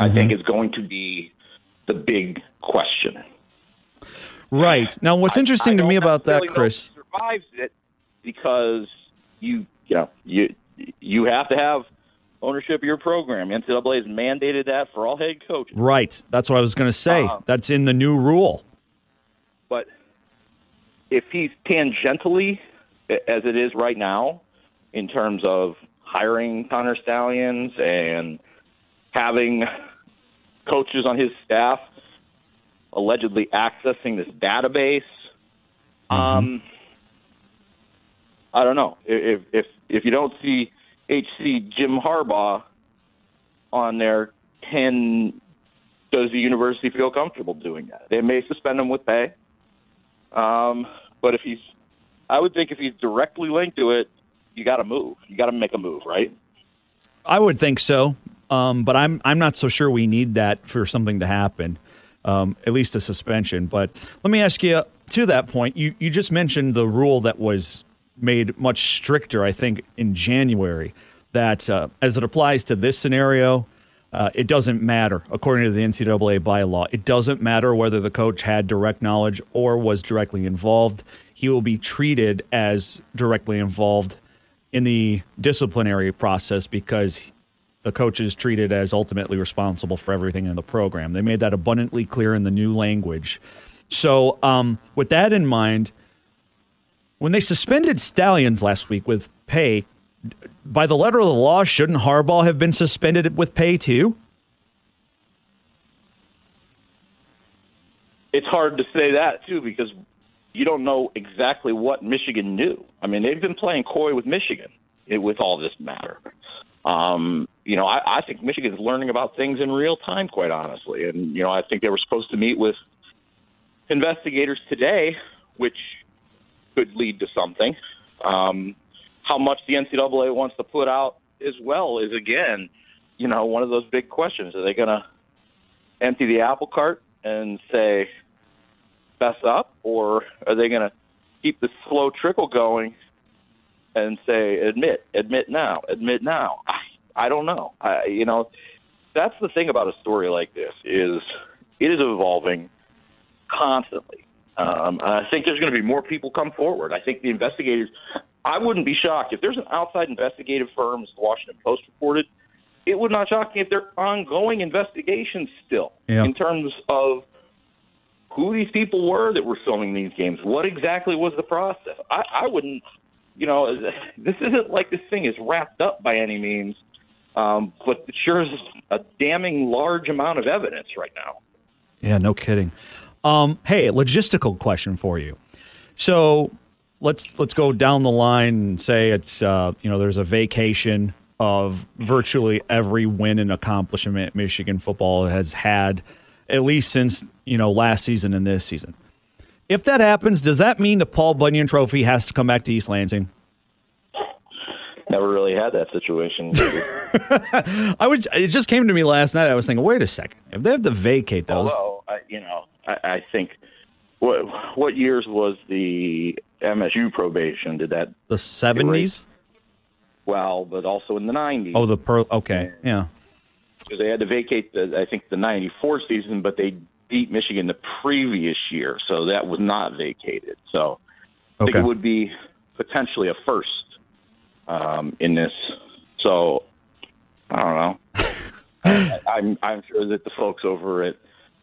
I think is going to be the big question. Right. Now, what's interesting to me about that, Chris, survives it because you you know you you have to have ownership of your program. NCAA has mandated that for all head coaches. right. That's what I was going to say. Uh, That's in the new rule. But if he's tangentially, as it is right now, in terms of hiring Connor Stalions and having coaches on his staff allegedly accessing this database, um, I don't know if if if you don't see HC Jim Harbaugh on there, can does the university feel comfortable doing that? They may suspend him with pay. Um, but if he's, I would think if he's directly linked to it, you got to move. You got to make a move, right? I would think so, um, but I'm I'm not so sure we need that for something to happen. Um, at least a suspension. But let me ask you to that point. You you just mentioned the rule that was made much stricter. I think in January that uh, as it applies to this scenario. Uh, it doesn't matter, according to the NCAA bylaw. It doesn't matter whether the coach had direct knowledge or was directly involved. He will be treated as directly involved in the disciplinary process because the coach is treated as ultimately responsible for everything in the program. They made that abundantly clear in the new language. So, um, with that in mind, when they suspended Stalions last week with pay, by the letter of the law, shouldn't Harbaugh have been suspended with pay too? It's hard to say that too because you don't know exactly what Michigan knew. I mean, they've been playing coy with Michigan eh, with all this matter. Um, you know, I, I think is learning about things in real time, quite honestly. And you know, I think they were supposed to meet with investigators today, which could lead to something. Um, how much the NCAA wants to put out as well is again, you know, one of those big questions. Are they going to empty the apple cart and say fess up, or are they going to keep the slow trickle going and say admit, admit now, admit now? I, don't know. I, you know, that's the thing about a story like this is it is evolving constantly. Um, I think there's going to be more people come forward. I think the investigators. I wouldn't be shocked if there's an outside investigative firm, as the Washington Post reported. It would not shock me if there are ongoing investigations still Yeah. in terms of who these people were that were filming these games. What exactly was the process? I, I wouldn't, you know, this isn't like this thing is wrapped up by any means, um, but it sure is a damning large amount of evidence right now. Yeah, no kidding. Um, hey, logistical question for you. So let's let's go down the line and say it's uh, you know there's a vacation of virtually every win and accomplishment Michigan football has had, at least since you know last season and this season. If that happens, does that mean the Paul Bunyan Trophy has to come back to East Lansing? Never really had that situation. I was. It just came to me last night. I was thinking, wait a second. If they have to vacate those, Although, I, you know, I, I think What what years was the MSU probation? Did that The 70s? well, but also in the nineties? Oh, the per. Okay. Yeah. because they had to vacate the I think the '94 season, but they beat Michigan the previous year, so that was not vacated. So I think Okay. it would be potentially a first um, in this. So I don't know. I, I'm I'm sure that the folks over at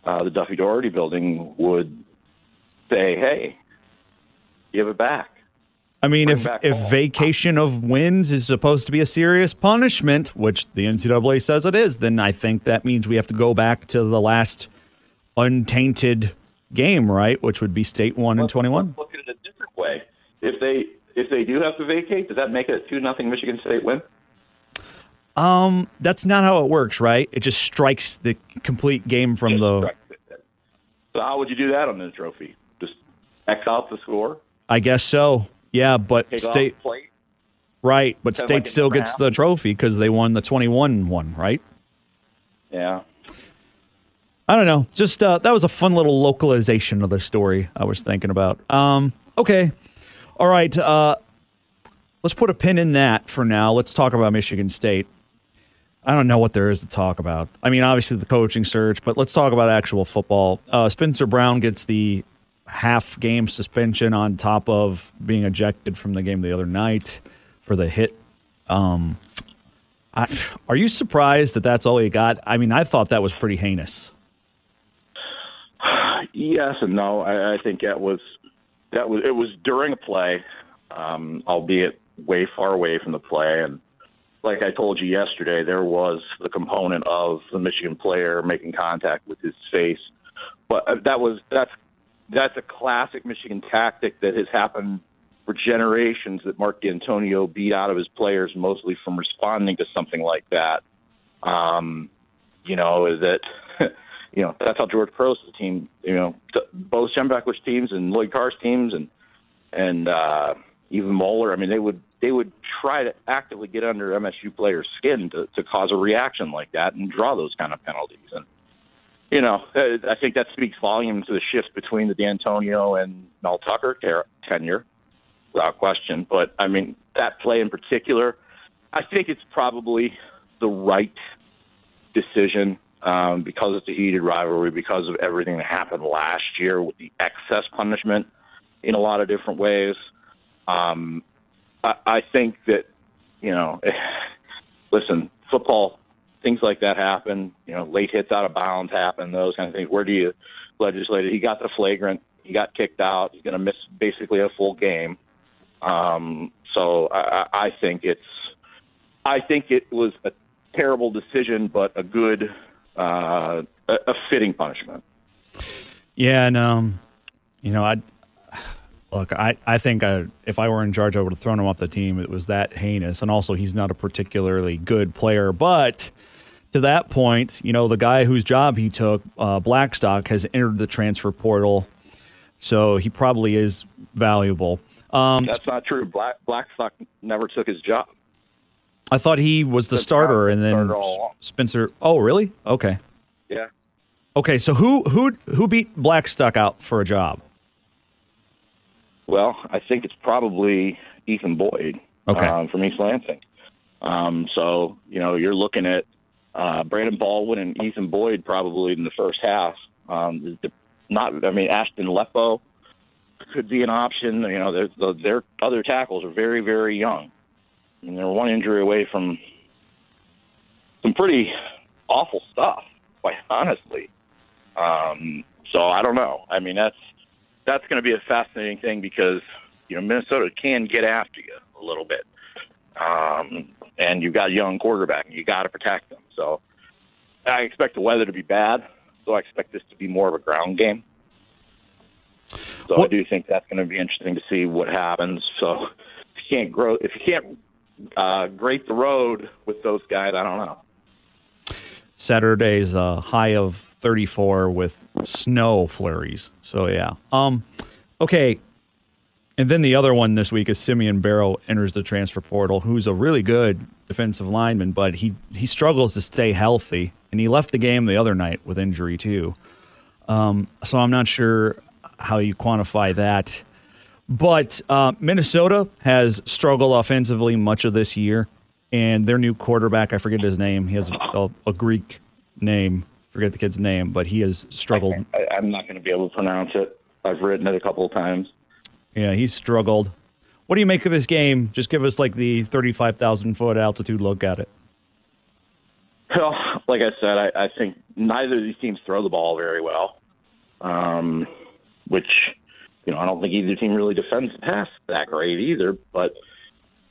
uh, the Duffy Daugherty building would say, "Hey, give it back." I mean, Bring if if ball. vacation of wins is supposed to be a serious punishment, which the NCAA says it is, then I think that means we have to go back to the last untainted game, right? Which would be State one and twenty one. Look at it a different way. If they if they do have to vacate, does that make it a two nothing Michigan State win? Um, that's not how it works, right? It just strikes the complete game from the. So how would you do that on the trophy? Just X out the score, I guess so. Yeah, but take state right, but state like still gets the trophy because they won the twenty one one, right? Yeah. I don't know. Just uh, that was a fun little localization of the story I was thinking about. Um, okay, all right. Uh, let's put a pin in that for now. Let's talk about Michigan State. I don't know what there is to talk about. I mean, obviously the coaching search, but let's talk about actual football. Uh, Spencer Brown gets the half game suspension on top of being ejected from the game the other night for the hit. Um, I, are you surprised that that's all he got? I mean, I thought that was pretty heinous. Yes and no. I, I think that was that was it was during a play, um, albeit way far away from the play. And like I told you yesterday, there was the component of the Michigan player making contact with his face. But uh, that was that's that's a classic Michigan tactic that has happened for generations. That Mark Dantonio beat out of his players mostly from responding to something like that. Um, you know, is that you know that's how George Peros' team, you know, both Schembechler's teams and Lloyd Carr's teams and and uh, even Moeller. I mean, they would they would try to actively get under MSU players' skin to, to cause a reaction like that and draw those kind of penalties. And you know, uh, I think that speaks volumes to the shift between the Dantonio and Mel Tucker ter- tenure, without question. But I mean, that play in particular, I think it's probably the right decision um, because it's a heated rivalry, because of everything that happened last year with the excess punishment in a lot of different ways. Um, I, I think that, you know, listen, football, things like that happen. You know, late hits out of bounds happen, those kind of things. Where do you legislate it? He got the flagrant. He got kicked out. He's going to miss basically a full game. Um, so I, I I think it's, I think it was a terrible decision, but a good, uh, a, a fitting punishment. Yeah, and um, you know, I look, I I think I, if I were in charge, I would have thrown him off the team. It was that heinous, and also he's not a particularly good player. But to that point, you know, the guy whose job he took, uh, Blackstock, has entered the transfer portal, so he probably is valuable. Um, That's not true. Black Blackstock never took his job. I thought he was the starter, and then starter all along. Spencer. Oh, really? Okay. Yeah. Okay, so who who who beat Blackstock out for a job? Well, I think it's probably Ethan Boyd Okay. um, from East Lansing. Um, so, you know, you're looking at uh, Brandon Baldwin and Ethan Boyd probably in the first half. Um, not, I mean, Ashton Lepo could be an option. You know, their, the, their other tackles are very, very young. They're one injury away from some pretty awful stuff, quite honestly. Um, so I don't know. I mean, that's that's going to be a fascinating thing because you know Minnesota can get after you a little bit, um, and you've got a young quarterback, and you got to protect them. So I expect the weather to be bad, so I expect this to be more of a ground game. So I do think that's going to be interesting to see what happens. So if you can't grow, if you can't uh, the road with those guys, I don't know. Saturday's a high of 34 with snow flurries. So yeah. Um okay. And then the other one this week is Simeon Barrow enters the transfer portal, who's a really good defensive lineman, but he he struggles to stay healthy, and he left the game the other night with injury too. Um, so I'm not sure how you quantify that. But uh, Minnesota has struggled offensively much of this year, and their new quarterback, I forget his name. He has a, a Greek name. Forget the kid's name, but he has struggled. I, I'm not going to be able to pronounce it. I've written it a couple of times. Yeah, he's struggled. What do you make of this game? Just give us like the 35,000 foot altitude look at it. Well, like I said, I, I think neither of these teams throw the ball very well, um, which you know I don't think either team really defends the pass that great either. But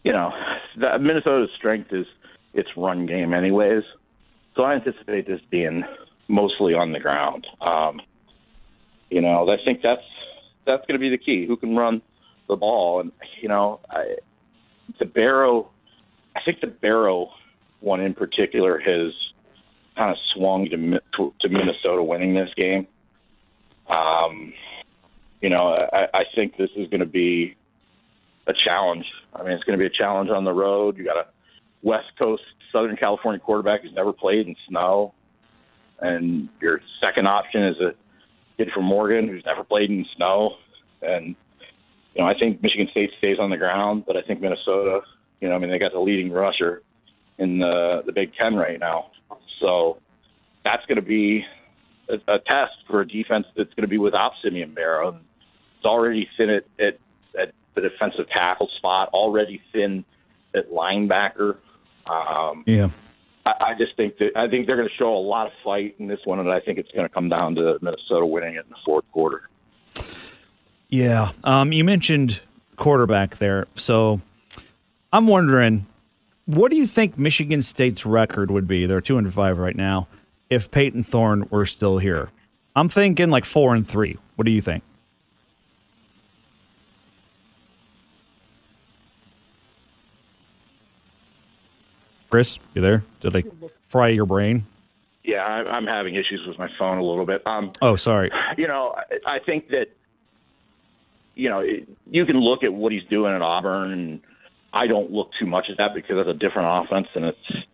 you know, Minnesota's strength is its run game, anyways. So I anticipate this being mostly on the ground. Um, you know, I think that's that's going to be the key. Who can run the ball? And you know, I, the Barrow. I think the Barrow one in particular has kind of swung to, to, to Minnesota winning this game. Um, you know, I, I think this is going to be a challenge. I mean, it's going to be a challenge on the road. You got a West Coast, Southern California quarterback who's never played in snow, and your second option is a kid from Morgan who's never played in snow. And you know, I think Michigan State stays on the ground, but I think Minnesota, you know, I mean, they got the leading rusher in the the Big Ten right now. So that's going to be a, a test for a defense that's going to be without Simeon Barrow. It's already thin at, at at the defensive tackle spot, already thin at linebacker. Um, yeah. I, I just think that I think they're going to show a lot of fight in this one, and I think it's going to come down to Minnesota winning it in the fourth quarter. Yeah. Um, you mentioned quarterback there, so I'm wondering what do you think Michigan State's record would be? They're two and five right now. If Payton Thorne were still here, I'm thinking like four and three. What do you think? Chris, you there? Did I fry your brain? Yeah, I, I'm having issues with my phone a little bit. Um, Oh, sorry. you know, I, think that you know you can look at what he's doing at Auburn, and I don't look too much at that because it's a different offense, and it's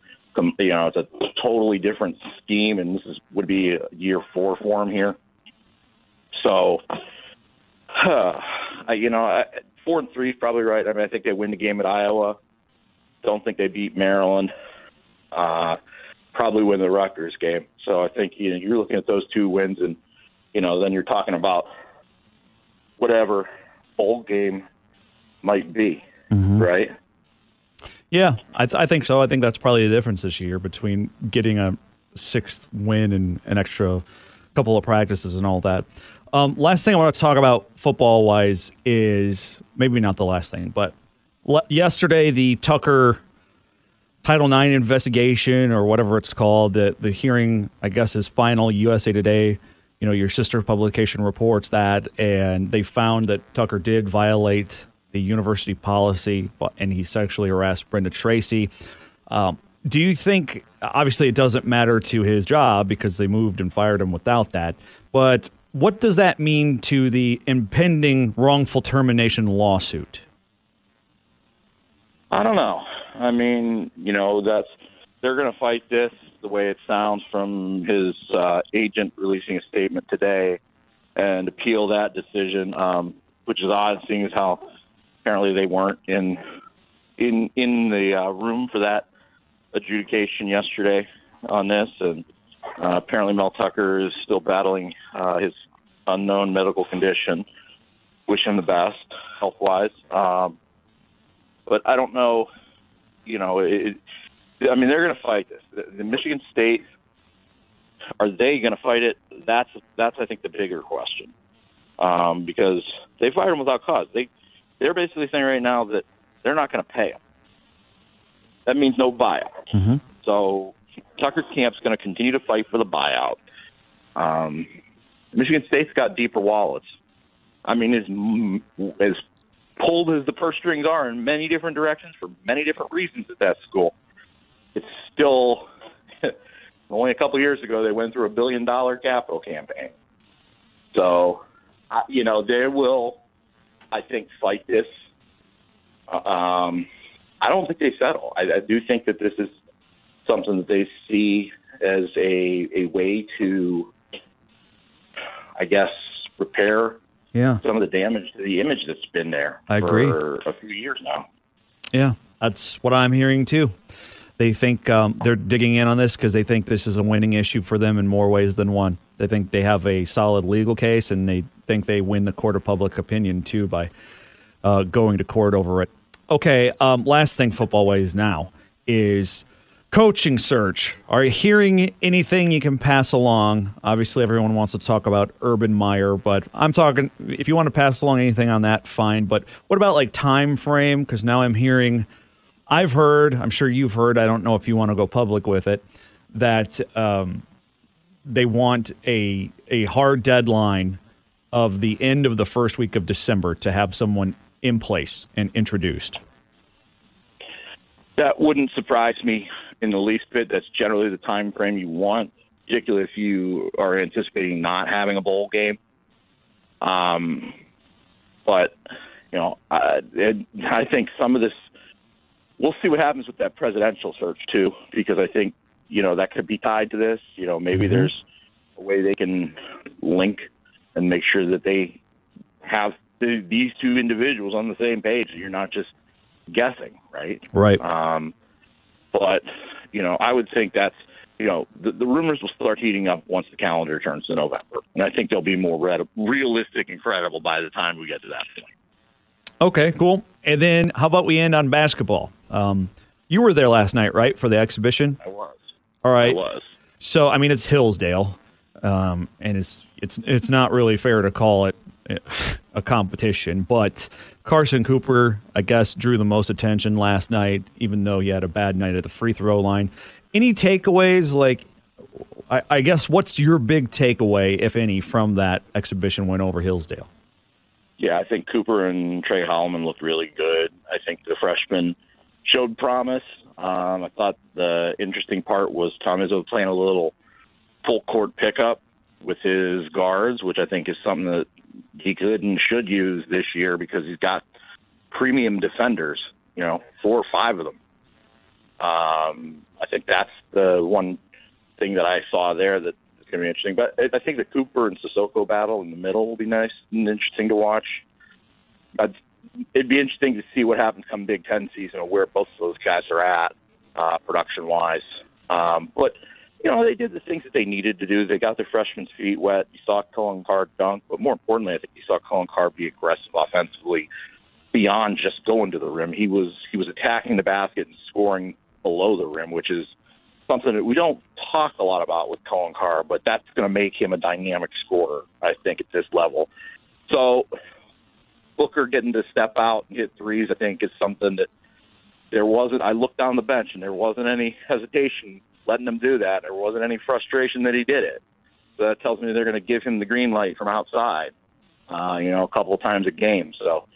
you know it's a totally different scheme, and this is would be year four for him here. So, I, you know, I, four and three is probably right. I mean, I think they win the game at Iowa. Don't think they beat Maryland. Uh, probably win the Rutgers game. So I think you know you're looking at those two wins, and you know then you're talking about whatever bowl game might be, right? Yeah, I, th- I think so. I think that's probably the difference this year between getting a sixth win and an extra couple of practices and all that. Um, last thing I want to talk about football wise is maybe not the last thing, but yesterday the Tucker Title IX investigation or whatever it's called, the the hearing I guess is final. USA Today, you know, your sister publication reports that, and they found that Tucker did violate the university policy, and he sexually harassed Brenda Tracy. Um, do you think? Obviously, it doesn't matter to his job because they moved and fired him without that. But what does that mean to the impending wrongful termination lawsuit? I don't know. I mean, you know, that's they're going to fight this the way it sounds from his uh, agent releasing a statement today and appeal that decision, um, which is odd, seeing as how apparently they weren't in in in the uh, room for that adjudication yesterday on this, and uh, apparently Mel Tucker is still battling uh, his unknown medical condition. Wish him the best health wise. Um, but I don't know. You know, it, I mean, they're going to fight this. The, the Michigan State are they going to fight it? That's that's I think the bigger question um, because they fired him without cause. They they're basically saying right now that they're not going to pay him. That means no buyout. So Tucker Camp's going to continue to fight for the buyout. Um, Michigan State's got deeper wallets. I mean, as as pulled as the purse strings are in many different directions for many different reasons at that school, it's still only a couple of years ago they went through a billion dollar capital campaign. So, you know, they will, I think, fight this. Uh, Um, I don't think they settle. I, I do think that this is something that they see as a a way to, I guess, repair Yeah. some of the damage to the image that's been there I for agree. a few years now. Yeah, that's what I'm hearing too. They think um, they're digging in on this because they think this is a winning issue for them in more ways than one. They think they have a solid legal case, and they think they win the court of public opinion too by uh, going to court over it. Okay, um, last thing football ways now is coaching search. Are you hearing anything you can pass along? Obviously, everyone wants to talk about Urban Meyer, but I'm talking. If you want to pass along anything on that, fine. But what about like time frame? Because now I'm hearing, I've heard, I'm sure you've heard. I don't know if you want to go public with it. That um, they want a a hard deadline of the end of the first week of December to have someone in place and introduced. That wouldn't surprise me in the least bit. That's generally the time frame you want, particularly if you are anticipating not having a bowl game. Um, but you know, I, it, I think some of this. We'll see what happens with that presidential search too, because I think you know that could be tied to this. You know, maybe Mm-hmm. there's a way they can link and make sure that they have the, these two individuals on the same page. You're not just guessing, right? Right. Um, but you know, I would think that's you know the, the rumors will start heating up once the calendar turns to November, and I think they'll be more red, realistic and credible by the time we get to that point. Okay, cool. And then how about we end on basketball? Um, you were there last night, right, for the exhibition? I was. All right. I was. So I mean, it's Hillsdale, um, and it's it's it's not really fair to call it a competition, but Carson Cooper, I guess, drew the most attention last night, even though he had a bad night at the free throw line. Any takeaways? Like, I, I guess, what's your big takeaway, if any, from that exhibition win over Hillsdale? Yeah, I think Cooper and Tre Holloman looked really good. I think the freshman showed promise. Um, I thought the interesting part was Tom Izzo playing a little full court pickup with his guards, which I think is something that he could and should use this year because he's got premium defenders, you know, four or five of them. Um, I think that's the one thing that I saw there that is going to be interesting. But I think the Cooper and Sissoko battle in the middle will be nice and interesting to watch. I'd, it'd be interesting to see what happens come Big Ten season where both of those guys are at uh, production wise. Um, but you know, they did the things that they needed to do. They got their freshmen's feet wet. You saw Coen Carr dunk, but more importantly, I think you saw Coen Carr be aggressive offensively beyond just going to the rim. He was he was attacking the basket and scoring below the rim, which is something that we don't talk a lot about with Coen Carr, but that's going to make him a dynamic scorer, I think, at this level. So Booker getting to step out and hit threes, I think, is something that there wasn't. I looked down the bench and there wasn't any hesitation letting him do that. There wasn't any frustration that he did it. So that tells me they're going to give him the green light from outside, uh, you know, a couple of times a game. So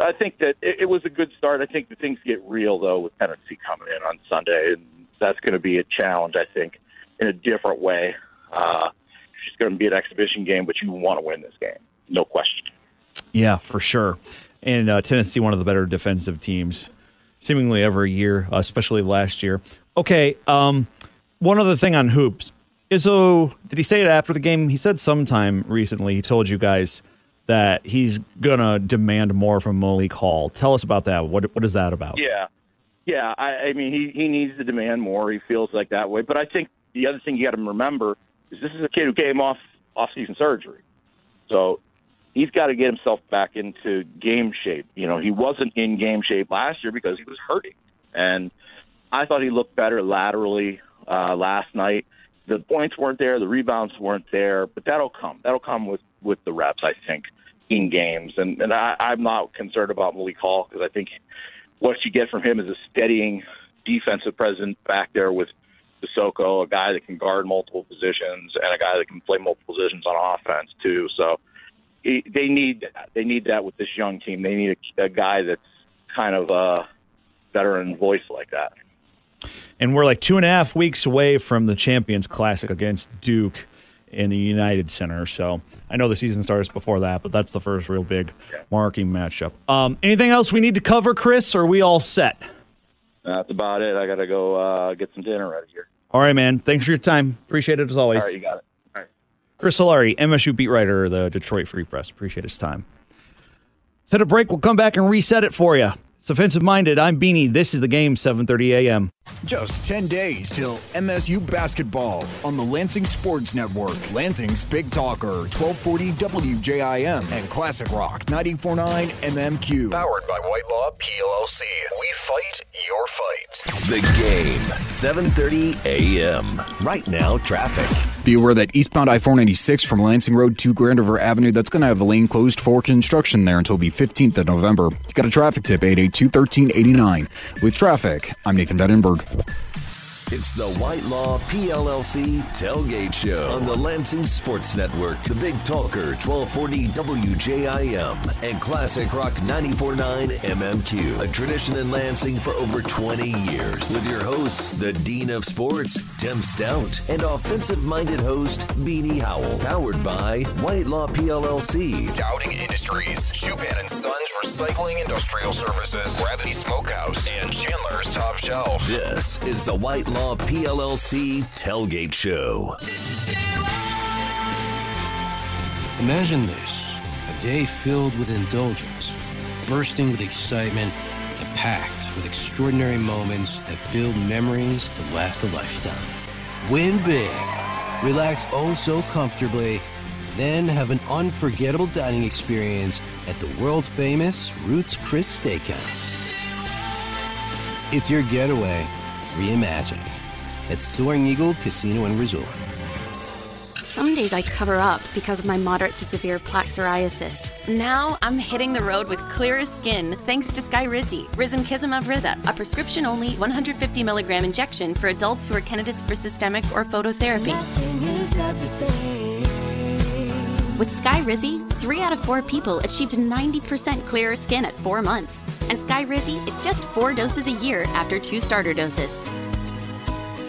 I think that it, it was a good start. I think the things get real though with Tennessee coming in on Sunday, and that's going to be a challenge. I think in a different way. Uh, it's going to be an exhibition game, but you want to win this game, no question. Yeah, for sure. And uh, Tennessee, one of the better defensive teams, seemingly every year, especially last year. Okay, um, one other thing on hoops. Izzo, did he say it after the game? He said sometime recently. He told you guys that he's gonna demand more from Malik Hall. Tell us about that. What what is that about? Yeah, yeah. I, I mean, he he needs to demand more. He feels like that way. But I think the other thing you got to remember is this is a kid who came off off season surgery, so he's got to get himself back into game shape. You know, he wasn't in game shape last year because he was hurting, and I thought he looked better laterally uh, last night. The points weren't there, the rebounds weren't there, but that'll come. That'll come with with the reps, I think, in games. And and I, I'm not concerned about Malik Hall because I think what you get from him is a steadying defensive presence back there with Sissoko, a guy that can guard multiple positions and a guy that can play multiple positions on offense too. So he, they need that. They need that with this young team. They need a, a guy that's kind of a veteran voice like that. And we're like two and a half weeks away from the Champions Classic against Duke in the United Center. So I know the season starts before that, but that's the first real big marking matchup. Um, anything else we need to cover, Chris? Or are we all set? That's about it. I got to go uh, get some dinner ready here. All right, man. Thanks for your time. Appreciate it as always. All right, you got it. All right. Chris Solari, MSU beat writer of the Detroit Free Press. Appreciate his time. Set a break. We'll come back and reset it for you. It's offensive minded. I'm Beanie. This is the game, 7:30 a.m. Just 10 days till MSU basketball on the Lansing Sports Network. Lansing's Big Talker, 1240 WJIM and Classic Rock 949 MMQ. Powered by White Law PLLC. We fight your fight. The game, 7:30 a.m. Right now, traffic. Be aware that eastbound I 496 from Lansing Road to Grand River Avenue, that's going to have the lane closed for construction there until the 15th of November. You got a traffic tip, 882 1389. With traffic, I'm Nathan Vettenberg. It's the White Law PLLC Tailgate Show on the Lansing Sports Network, the Big Talker 1240 WJIM, and Classic Rock 949 MMQ. A tradition in Lansing for over 20 years. With your hosts, the Dean of Sports, Tim Stout, and offensive minded host, Beanie Howell. Powered by White Law PLLC. Dowding Industries, Schupan and Sons Recycling Industrial Services, Gravity Smokehouse, and Chandler's Top Shelf. This is the White Law PLLC Tailgate Show. Imagine this a day filled with indulgence, bursting with excitement, and packed with extraordinary moments that build memories to last a lifetime. Win big, relax oh so comfortably, then have an unforgettable dining experience at the world famous Ruth's Chris Steakhouse. It's your getaway reimagined at Soaring Eagle Casino and Resort. Some days I cover up because of my moderate to severe plaque psoriasis. Now I'm hitting the road with clearer skin thanks to Skyrizi, Risankizumab Riza, a prescription-only 150 milligram injection for adults who are candidates for systemic or phototherapy. With Skyrizi, three out of four people achieved 90% clearer skin at four months. And Skyrizi is just four doses a year after two starter doses.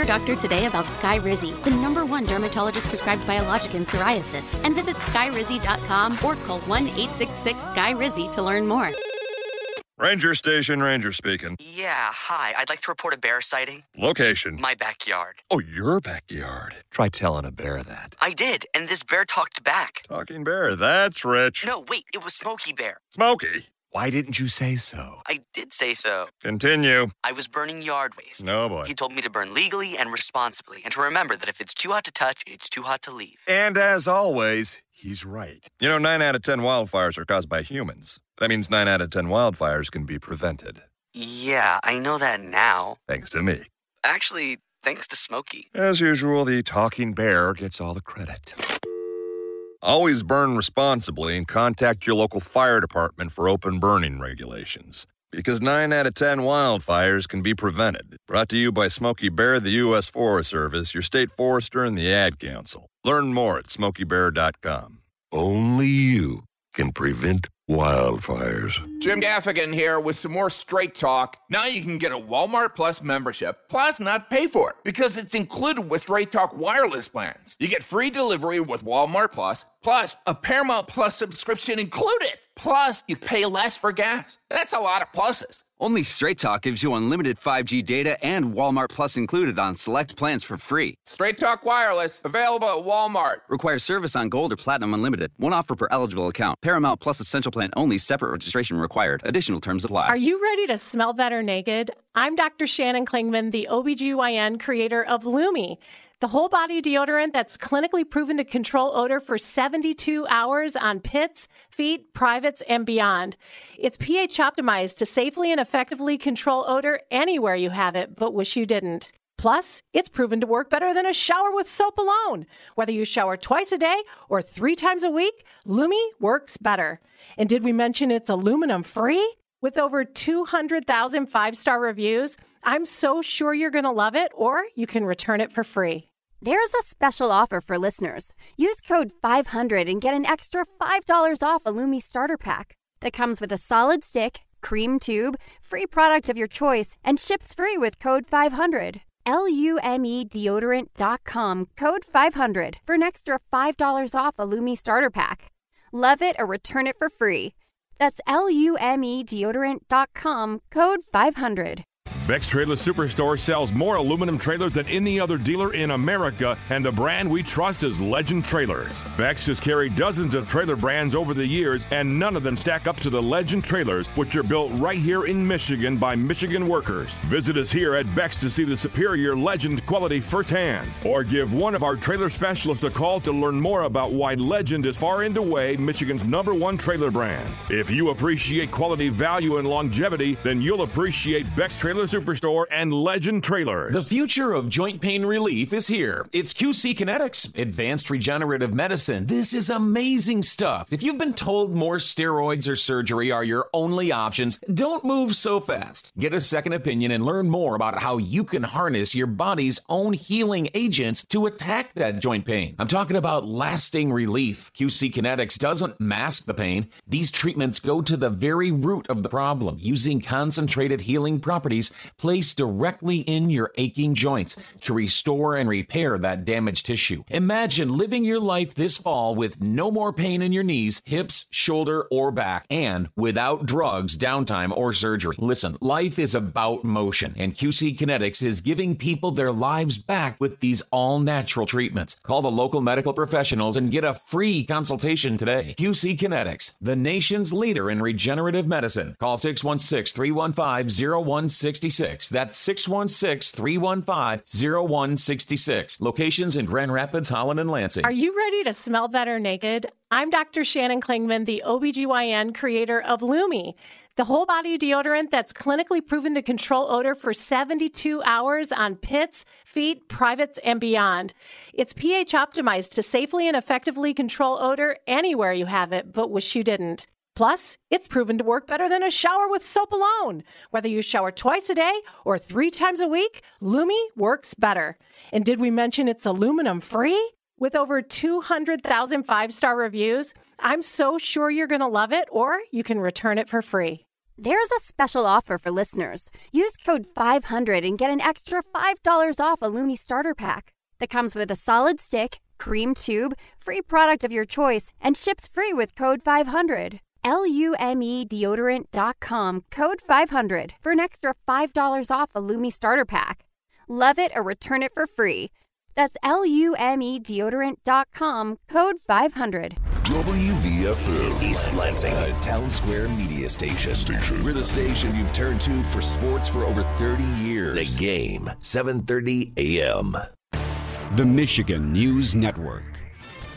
Your doctor today about Skyrizi, the number one dermatologist prescribed biologic in psoriasis, and visit skyrizi.com or call 1 866 Skyrizi to learn more. Ranger Station, Ranger speaking. Yeah, hi. I'd like to report a bear sighting. Location. My backyard. Oh, your backyard. Try telling a bear that. I did, and this bear talked back. Talking bear, that's rich. No, wait, it was Smokey Bear. Smokey. Why didn't you say so? I did say so. Continue. I was burning yard waste. No boy. He told me to burn legally and responsibly, and to remember that if it's too hot to touch, it's too hot to leave. And as always, he's right. You know, 9 out of 10 wildfires are caused by humans. That means 9 out of 10 wildfires can be prevented. Yeah, I know that now. Thanks to me. Actually, thanks to Smokey. As usual, the talking bear gets all the credit. Always burn responsibly and contact your local fire department for open burning regulations. Because 9 out of 10 wildfires can be prevented. Brought to you by Smokey Bear, the U.S. Forest Service, your state forester, and the Ad Council. Learn more at smokeybear.com. Only you can prevent wildfires. Jim Gaffigan here with some more straight talk. Now you can get a Walmart Plus membership, plus not pay for it, because it's included with Straight Talk wireless plans. You get free delivery with Walmart Plus, plus a Paramount Plus subscription included. Plus, you pay less for gas. That's a lot of pluses. Only Straight Talk gives you unlimited 5G data and Walmart Plus included on select plans for free. Straight Talk Wireless, available at Walmart. Requires service on Gold or Platinum Unlimited. One offer per eligible account. Paramount Plus Essential Plan only. Separate registration required. Additional terms apply. Are you ready to smell better naked? I'm Dr. Shannon Klingman, the OBGYN creator of Lume. The whole body deodorant that's clinically proven to control odor for 72 hours on pits, feet, privates, and beyond. It's pH optimized to safely and effectively control odor anywhere you have it, but wish you didn't. Plus, it's proven to work better than a shower with soap alone. Whether you shower twice a day or three times a week, Lume works better. And did we mention it's aluminum free? With over 200,000 five star reviews, I'm so sure you're going to love it, or you can return it for free. There's a special offer for listeners. Use code 500 and get an extra $5 off a Lume starter pack that comes with a solid stick, cream tube, free product of your choice, and ships free with code 500. L-U-M-E deodorant.com code 500 for an extra $5 off a Lume starter pack. Love it or return it for free. That's L-U-M-E deodorant.com code 500. Beck's Trailer Superstore sells more aluminum trailers than any other dealer in America, and the brand we trust is Legend Trailers. Beck's has carried dozens of trailer brands over the years, and none of them stack up to the Legend Trailers, which are built right here in Michigan by Michigan workers. Visit us here at Beck's to see the superior Legend quality firsthand, or give one of our trailer specialists a call to learn more about why Legend is far and away Michigan's number one trailer brand. If you appreciate quality, value, and longevity, then you'll appreciate Beck's Trailer Superstore and Legend Trailers. The future of joint pain relief is here. It's QC Kinetics, advanced regenerative medicine. This is amazing stuff. If you've been told more steroids or surgery are your only options, don't move so fast. Get a second opinion and learn more about how you can harness your body's own healing agents to attack that joint pain. I'm talking about lasting relief. QC Kinetics doesn't mask the pain. These treatments go to the very root of the problem using concentrated healing properties placed directly in your aching joints to restore and repair that damaged tissue. Imagine living your life this fall with no more pain in your knees, hips, shoulder, or back, and without drugs, downtime, or surgery. Listen, life is about motion, and QC Kinetics is giving people their lives back with these all natural treatments. Call the local medical professionals and get a free consultation today. QC Kinetics, the nation's leader in regenerative medicine. Call 616 315 0166. That's 616 315 0166. Locations in Grand Rapids, Holland, and Lansing. Are you ready to smell better naked? I'm Dr. Shannon Klingman, the OBGYN creator of Lume, the whole body deodorant that's clinically proven to control odor for 72 hours on pits, feet, privates, and beyond. It's pH optimized to safely and effectively control odor anywhere you have it, but wish you didn't. Plus, it's proven to work better than a shower with soap alone. Whether you shower twice a day or three times a week, Lume works better. And did we mention it's aluminum free? With over 200,000 five star reviews, I'm so sure you're going to love it, or you can return it for free. There's a special offer for listeners. Use code 500 and get an extra $5 off a Lume starter pack that comes with a solid stick, cream tube, free product of your choice, and ships free with code 500. L-U-M-E deodorant.com code 500 for an extra $5 off a Lume starter pack. Love it or return it for free. That's L-U-M-E deodorant.com code 500. WVFN East Lansing, a town square media station. We're the station you've turned to for sports for over 30 years. The game, 7:30 a.m. The Michigan News Network.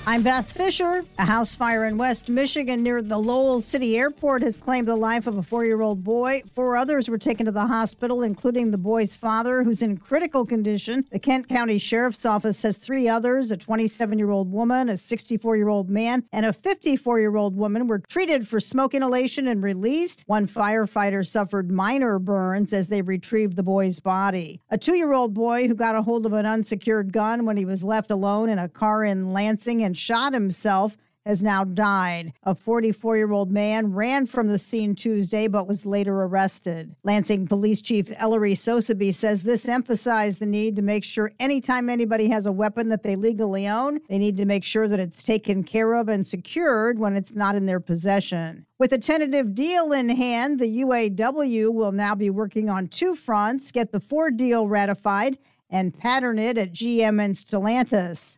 I'm Beth Fisher. A house fire in West Michigan near the Lowell City Airport has claimed the life of a four year old boy. Four others were taken to the hospital, including the boy's father, who's in critical condition. The Kent County Sheriff's Office says three others a 27 year old woman, a 64 year old man, and a 54 year old woman were treated for smoke inhalation and released. One firefighter suffered minor burns as they retrieved the boy's body. A two year old boy who got a hold of an unsecured gun when he was left alone in a car in Lansing and shot himself has now died. A 44 year old man ran from the scene Tuesday but was later arrested. Lansing Police Chief Ellery Sosebee says this emphasized the need to make sure anytime anybody has a weapon that they legally own, they need to make sure that it's taken care of and secured when it's not in their possession. With a tentative deal in hand, the UAW will now be working on two fronts get the Ford deal ratified and pattern it at GM and Stellantis.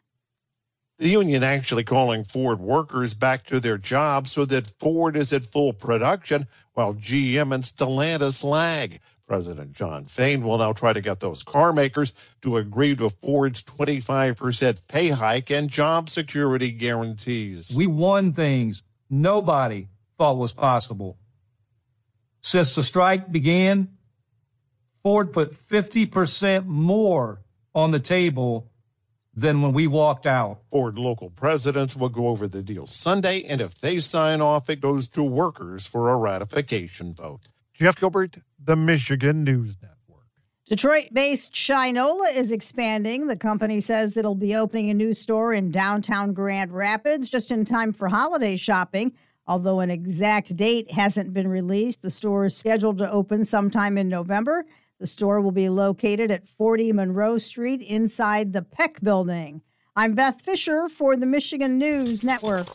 The union actually calling Ford workers back to their jobs so that Ford is at full production while GM and Stellantis lag. President Shawn Fain will now try to get those car makers to agree to Ford's 25% pay hike and job security guarantees. We won things nobody thought was possible. Since the strike began, Ford put 50% more on the table than when we walked out. Ford local presidents will go over the deal Sunday, and if they sign off, it goes to workers for a ratification vote. Jeff Gilbert, the Michigan News Network. Detroit based Shinola is expanding. The company says it'll be opening a new store in downtown Grand Rapids just in time for holiday shopping. Although an exact date hasn't been released, the store is scheduled to open sometime in November. The store will be located at 40 Monroe Street inside the Peck Building. I'm Beth Fisher for the Michigan News Network.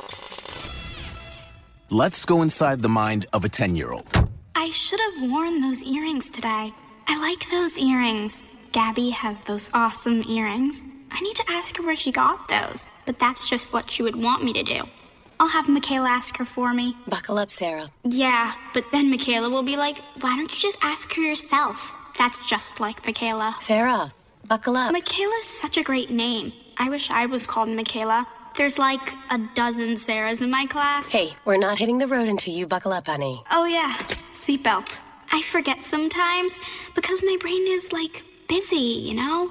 Let's go inside the mind of a 10 year old. I should have worn those earrings today. I like those earrings. Gabby has those awesome earrings. I need to ask her where she got those, but that's just what she would want me to do. I'll have Michaela ask her for me. Buckle up, Sarah. Yeah, but then Michaela will be like, why don't you just ask her yourself? That's just like Michaela. Sarah, buckle up. Michaela's such a great name. I wish I was called Michaela. There's like a dozen Sarahs in my class. Hey, we're not hitting the road until you buckle up, honey. Oh, yeah, seatbelt. I forget sometimes because my brain is like busy, you know?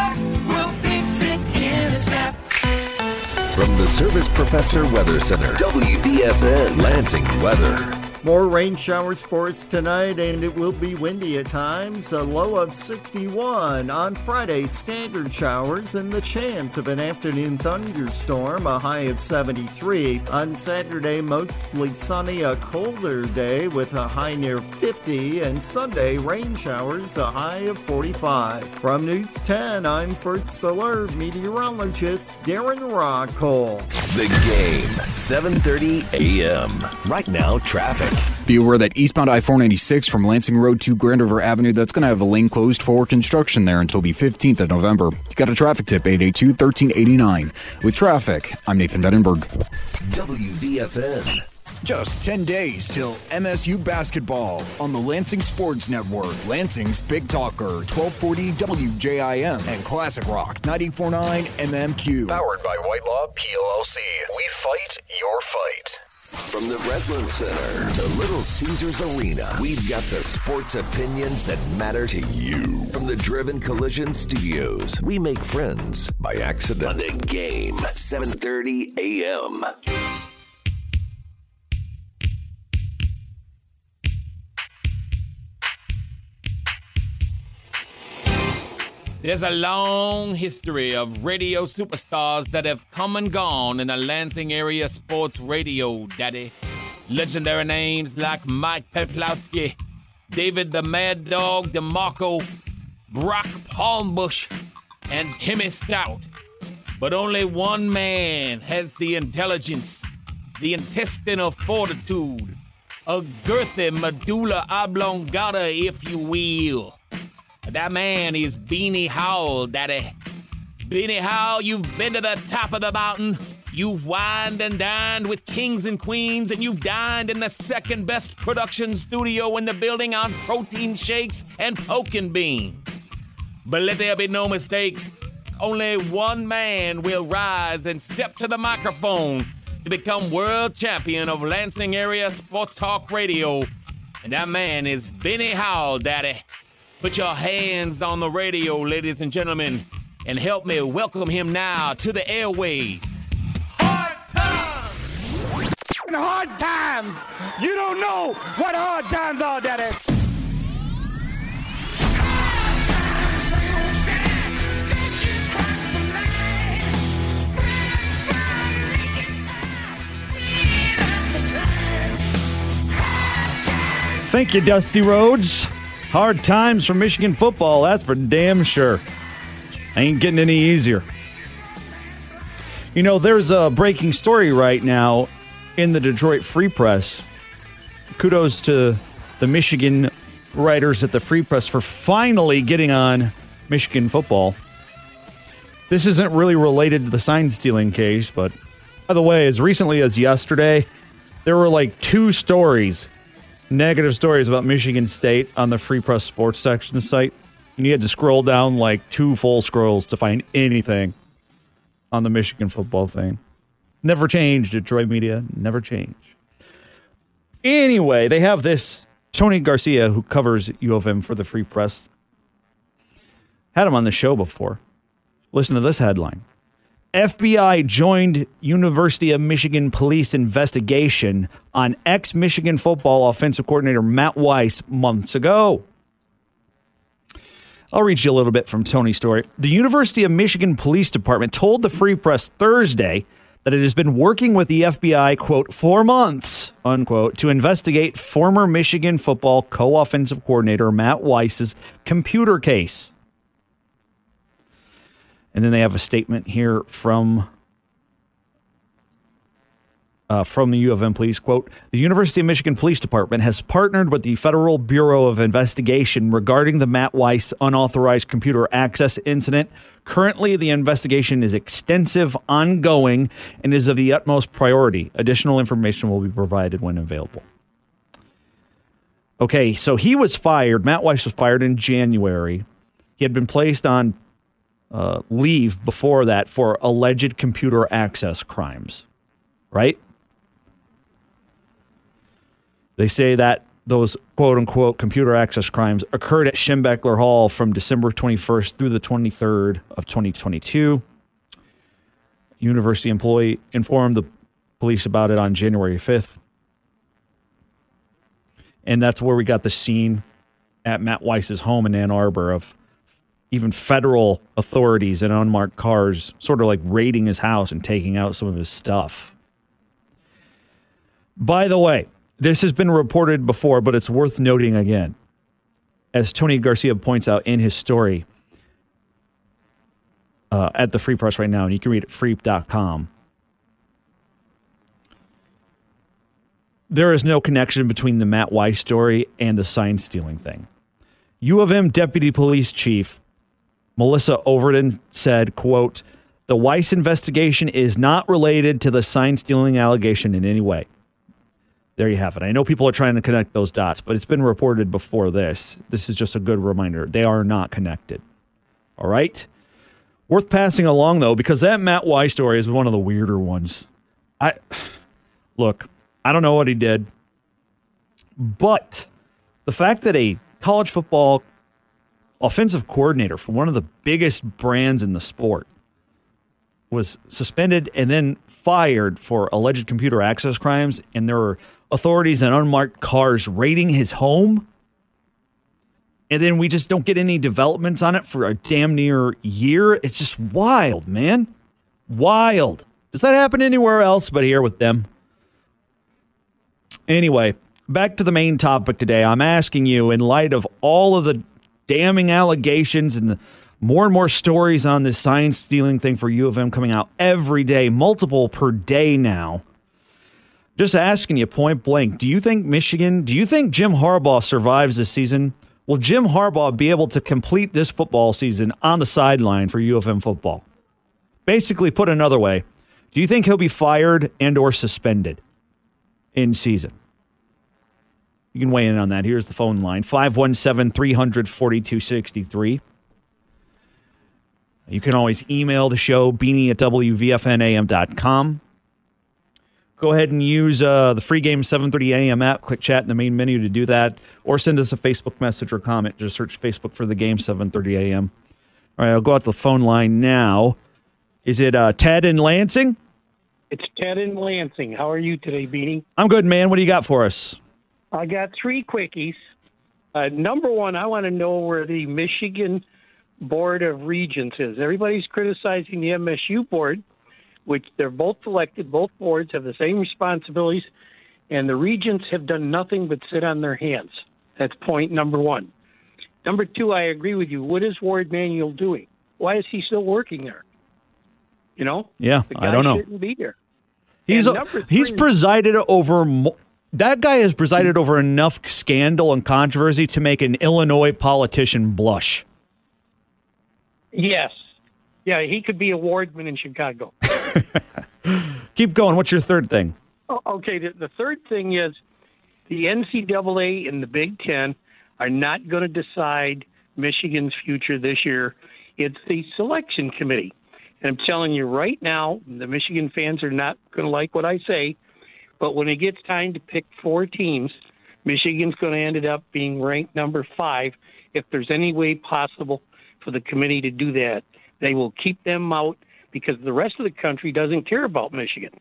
From the Service Professor Weather Center, WVFN Lansing Weather. More rain showers for us tonight, and it will be windy at times. A low of 61 on Friday, scattered showers and the chance of an afternoon thunderstorm, a high of 73. On Saturday, mostly sunny, a colder day with a high near 50, and Sunday, rain showers, a high of 45. From News 10, I'm First Alert meteorologist Darren Rockcole. The game, 7:30 a.m. Right now, traffic. Be aware that eastbound I 496 from Lansing Road to Grand River Avenue, that's going to have a lane closed for construction there until the 15th of November. You got a traffic tip, 882 1389. With traffic, I'm Nathan Vettenberg. WVFN. Just 10 days till MSU basketball on the Lansing Sports Network. Lansing's Big Talker, 1240 WJIM and Classic Rock, 949 MMQ. Powered by White Law PLLC. We fight your fight. From the Breslin Center to Little Caesars Arena, we've got the sports opinions that matter to you. From the Driven Collision Studios, we make friends by accident. On the game, 7:30 a.m. There's a long history of radio superstars that have come and gone in the Lansing area sports radio, Daddy. Legendary names like Mike Peplowski, David the Mad Dog DeMarco, Brock Palmbush, and Timmy Stout. But only one man has the intelligence, the intestinal fortitude, a girthy medulla oblongata, if you will. That man is Beanie Howell, Daddy. Beanie Howell, you've been to the top of the mountain. You've wined and dined with kings and queens, and you've dined in the second best production studio in the building on protein shakes and poking beans. But let there be no mistake, only one man will rise and step to the microphone to become world champion of Lansing area sports talk radio. And that man is Beanie Howell, Daddy. Put your hands on the radio, ladies and gentlemen, and help me welcome him now to the airwaves. Hard In hard times, you don't know what hard times are, Daddy. Thank you, Dusty Rhodes. Hard times for Michigan football, that's for damn sure. Ain't getting any easier. You know, there's a breaking story right now in the Detroit Free Press. Kudos to the Michigan writers at the Free Press for finally getting on Michigan football. This isn't really related to the sign stealing case, but by the way, as recently as yesterday, there were like two stories, negative stories about Michigan State on the Free Press Sports section site. And you had to scroll down like two full scrolls to find anything. on the Michigan football thing. Never change, Detroit media. Never change. Anyway, they have this Tony Garcia, who covers U of M for the Free Press, had him on the show before. Listen to this headline FBI joined University of Michigan police investigation on ex Michigan football offensive coordinator Matt Weiss months ago. I'll read you a little bit from Tony's story. The University of Michigan Police Department told the Free Press Thursday that it has been working with the FBI, quote, for months, unquote, to investigate former Michigan football co offensive coordinator Matt Weiss's computer case. And then they have a statement here from uh, from the U of M police quote the University of Michigan Police Department has partnered with the Federal Bureau of Investigation regarding the Matt Weiss unauthorized computer access incident. Currently, the investigation is extensive, ongoing, and is of the utmost priority. Additional information will be provided when available. Okay, so he was fired. Matt Weiss was fired in January. He had been placed on uh, leave before that for alleged computer access crimes, right? They say that those quote unquote computer access crimes occurred at Schembechler Hall from December 21st through the 23rd of 2022. University employee informed the police about it on January 5th. And that's where we got the scene at Matt Weiss's home in Ann Arbor of even federal authorities in unmarked cars sort of like raiding his house and taking out some of his stuff. By the way, this has been reported before, but it's worth noting again. As Tony Garcia points out in his story uh, at the Free Press right now, and you can read it at freep.com. There is no connection between the Matt Weiss story and the sign stealing thing. U of M Deputy Police Chief Melissa Overton said, quote, the Weiss investigation is not related to the sign stealing allegation in any way. There you have it. I know people are trying to connect those dots, but it's been reported before this. This is just a good reminder. They are not connected. All right? Worth passing along though, because that Matt Weiss story is one of the weirder ones. I look, I don't know what he did, but the fact that a college football offensive coordinator for one of the biggest brands in the sport was suspended and then fired for alleged computer access crimes, and there were authorities and unmarked cars raiding his home. And then we just don't get any developments on it for a damn near year. It's just wild, man. Wild. Does that happen anywhere else but here with them? Anyway, back to the main topic today. I'm asking you, in light of all of the damning allegations and more and more stories on this sign stealing thing for U of M coming out every day, multiple per day now. Just asking you point blank, do you think Michigan, do you think Jim Harbaugh survives this season? Will Jim Harbaugh be able to complete this football season on the sideline for U of M football? Basically, put another way, do you think he'll be fired and or suspended in season? You can weigh in on that. Here's the phone line 517 300 4263. You can always email the show, beanie at WVFNAM.com. Go ahead and use uh, the free game 730 AM app. Click chat in the main menu to do that, or send us a Facebook message or comment. Just search Facebook for the game 730 AM. All right, I'll go out the phone line now. Is it uh, Ted in Lansing? It's Ted in Lansing. How are you today, Beanie? I'm good, man. What do you got for us? I got three quickies. Uh, number one, I want to know where the Michigan Board of Regents is. Everybody's criticizing the MSU board, which they're both elected, both boards have the same responsibilities, and the regents have done nothing but sit on their hands. That's point number one. Number two, I agree with you. What is Warde Manuel doing? Why is he still working there? You know? Yeah, I don't know. Shouldn't be there. He's And number he's presided over mo- that guy has presided over enough scandal and controversy to make an Illinois politician blush. Yes. Yeah, he could be a wardman in Chicago. Keep going. What's your third thing? Oh, Okay, the, the third thing is the NCAA and the Big Ten are not going to decide Michigan's future this year. It's the selection committee. And I'm telling you right now, the Michigan fans are not going to like what I say, but when it gets time to pick four teams, Michigan's going to end up being ranked number five. If there's any way possible for the committee to do that, they will keep them out because the rest of the country doesn't care about Michigan.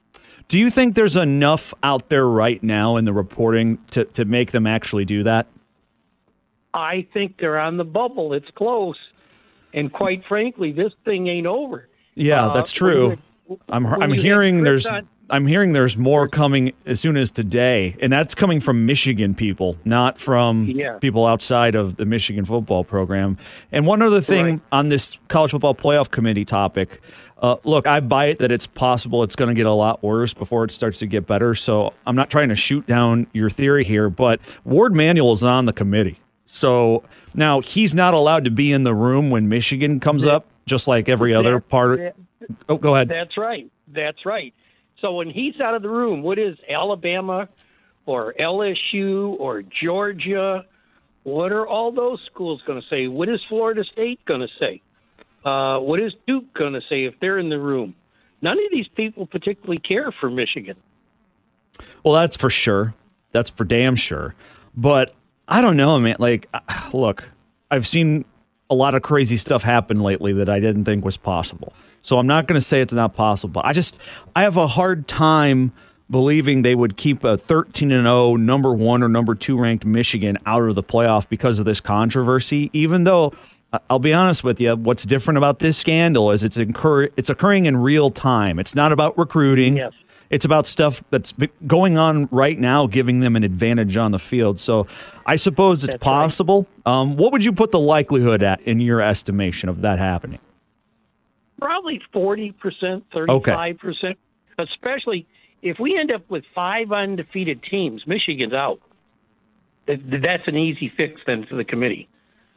Do you think there's enough out there right now in the reporting to, to make them actually do that? I think they're on the bubble. It's close. And quite frankly, this thing ain't over. Yeah, Uh, that's true. I'm I'm hearing there's on- I'm hearing there's more coming as soon as today, and that's coming from Michigan people, not from Yeah. people outside of the Michigan football program. And one other thing on this college football playoff committee topic. Uh, look, I buy it that it's possible it's going to get a lot worse before it starts to get better. So I'm not trying to shoot down your theory here, but Warde Manuel is on the committee. So now he's not allowed to be in the room when Michigan comes up, just like every other That- part. that- oh, go ahead. That's right. That's right. So when he's out of the room, what is Alabama or LSU or Georgia? What are all those schools going to say? What is Florida State going to say? Uh, what is Duke going to say if they're in the room? None of these people particularly care for Michigan. Well, that's for sure. That's for damn sure. But I don't know, man. Like, uh, look, I've seen a lot of crazy stuff happen lately that I didn't think was possible. So I'm not going to say it's not possible. I just I have a hard time believing they would keep a 13 and 0 number 1 or number 2 ranked Michigan out of the playoff because of this controversy even though I'll be honest with you what's different about this scandal is it's incur- it's occurring in real time. It's not about recruiting. Yes. It's about stuff that's going on right now, giving them an advantage on the field. So I suppose it's possible. Um, what would you put the likelihood at in your estimation of that happening? Probably 40%, 35%, especially if we end up with five undefeated teams, Michigan's out. That's an easy fix then for the committee.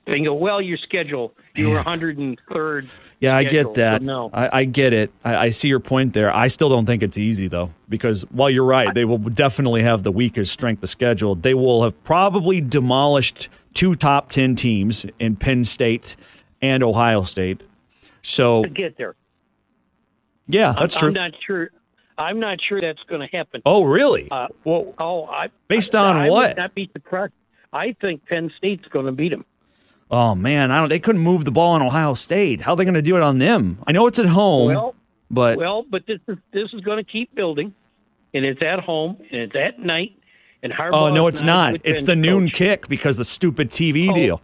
They can go, well, your schedule, you were 103rd. Yeah, I schedule, get that. No. I, I get it. I, I see your point there. I still don't think it's easy though, because while you're right, they will definitely have the weakest strength of schedule. They will have probably demolished two top ten teams in Penn State and Ohio State. So to get there. yeah, that's I'm, true. I'm not sure. I'm not sure that's going to happen. Oh, really? Uh, well, oh, I, based I, on I what? Would not be surprised. I think Penn State's going to beat them. Oh man, I don't. They couldn't move the ball on Ohio State. How are they going to do it on them? I know it's at home, Well, but well, but this is this is going to keep building, and it's at home and it's at night. And Harbaugh. oh no, it's not. It's the noon coach. kick because the stupid TV deal.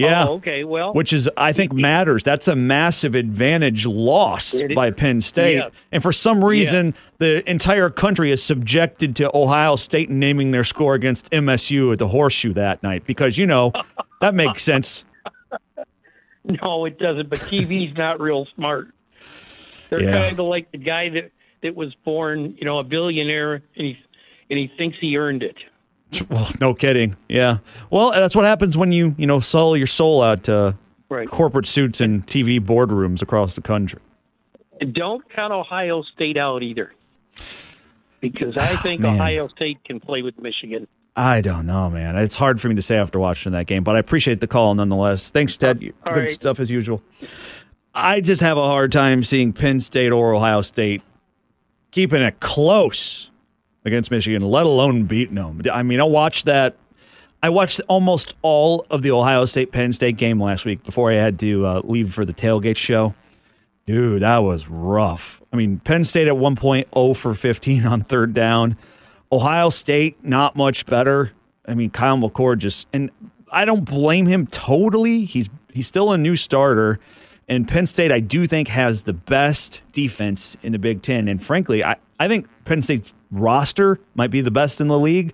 Yeah. Oh, okay. Well, which is I think matters. That's a massive advantage lost by Penn State, Yeah. and for some reason, the entire country is subjected to Ohio State naming their score against MSU at the Horseshoe that night because you know that makes sense. No, it doesn't. But TV's not real smart. They're Yeah. kind of like the guy that that was born, you know, a billionaire, and he and he thinks he earned it. Well, no kidding. Yeah. Well, that's what happens when you you know sell your soul out to Right. corporate suits and TV boardrooms across the country. Don't count Ohio State out either, because I ah, think Man. Ohio State can play with Michigan. I don't know, man. It's hard for me to say after watching that game, but I appreciate the call nonetheless. Thanks, Ted. All Good right. stuff as usual. I just have a hard time seeing Penn State or Ohio State keeping it close against Michigan, let alone beating them. I mean, I watched that. I watched almost all of the Ohio State Penn State game last week before I had to uh, leave for the tailgate show. Dude, that was rough. I mean, Penn State at one point 0 for 15 on third down. Ohio State, not much better. I mean, Kyle McCord just, and I don't blame him totally. He's he's still a new starter. And Penn State, I do think, has the best defense in the Big Ten. And frankly, I, I think Penn State's roster might be the best in the league.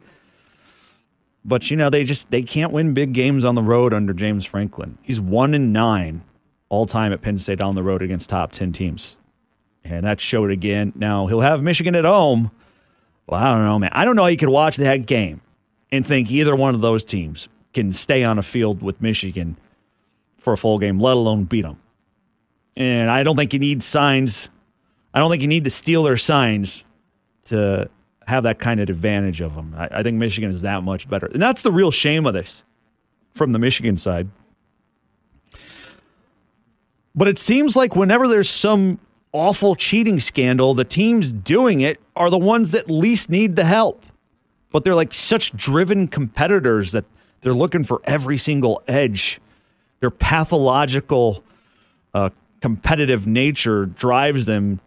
But you know, they just they can't win big games on the road under James Franklin. He's one in nine all time at Penn State on the road against top ten teams. And that showed again. Now he'll have Michigan at home. Well, I don't know, man. I don't know how you could watch that game and think either one of those teams can stay on a field with Michigan for a full game, let alone beat them. And I don't think you need signs. I don't think you need to steal their signs to have that kind of advantage of them. I, I think Michigan is that much better. And that's the real shame of this from the Michigan side. But it seems like whenever there's some awful cheating scandal, the teams doing it are the ones that least need the help. But they're like such driven competitors that they're looking for every single edge. Their pathological uh, competitive nature drives them,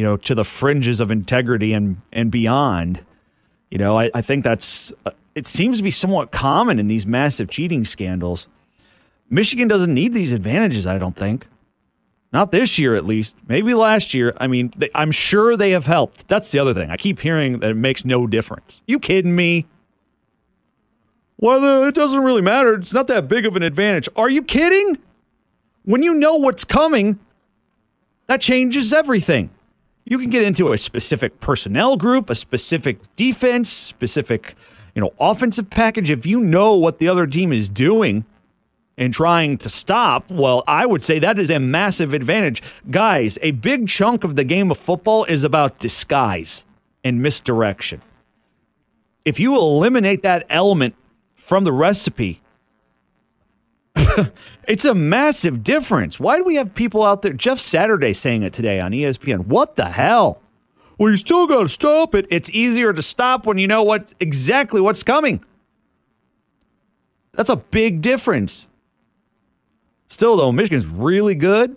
you know, to the fringes of integrity and and beyond. You know, I, I think that's uh, it seems to be somewhat common in these massive cheating scandals. Michigan doesn't need these advantages, I don't think. Not this year, at least. Maybe last year. I mean, they, I'm sure they have helped. That's the other thing. I keep hearing that it makes no difference. You kidding me? Well, it doesn't really matter. It's not that big of an advantage. Are you kidding? When you know what's coming, that changes everything. You can get into a specific personnel group, a specific defense, specific, you know, offensive package. If you know what the other team is doing, and trying to stop, well, I would say that is a massive advantage. Guys, a big chunk of the game of football is about disguise and misdirection. If you eliminate that element from the recipe, it's a massive difference. Why do we have people out there? Jeff Saturday saying it today on ESPN. What the hell? Well, you still got to stop it. It's easier to stop when you know what exactly what's coming. That's a big difference. Still, though, Michigan's really good.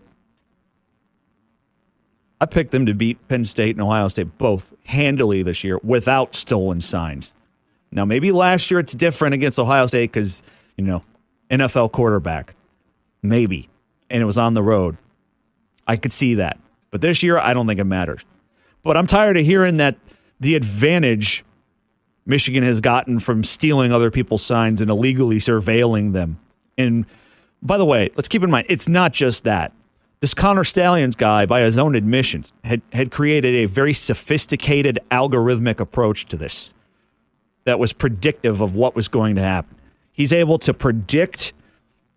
I picked them to beat Penn State and Ohio State both handily this year without stolen signs. Now, maybe last year it's different against Ohio State because, you know, NFL quarterback. Maybe. And it was on the road. I could see that. But this year, I don't think it matters. But I'm tired of hearing that the advantage Michigan has gotten from stealing other people's signs and illegally surveilling them. And by the way, let's keep in mind, it's not just that. This Connor Stalions guy, by his own admissions, had, had created a very sophisticated algorithmic approach to this that was predictive of what was going to happen. He's able to predict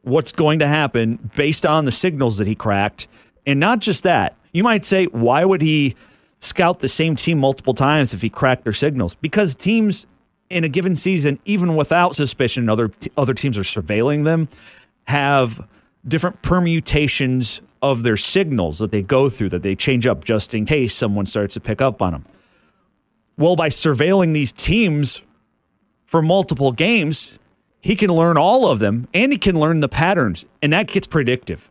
what's going to happen based on the signals that he cracked. And not just that, you might say, why would he scout the same team multiple times if he cracked their signals? Because teams in a given season, even without suspicion, other other teams are surveilling them have different permutations of their signals that they go through that they change up just in case someone starts to pick up on them. Well, by surveilling these teams for multiple games, he can learn all of them and he can learn the patterns, and that gets predictive.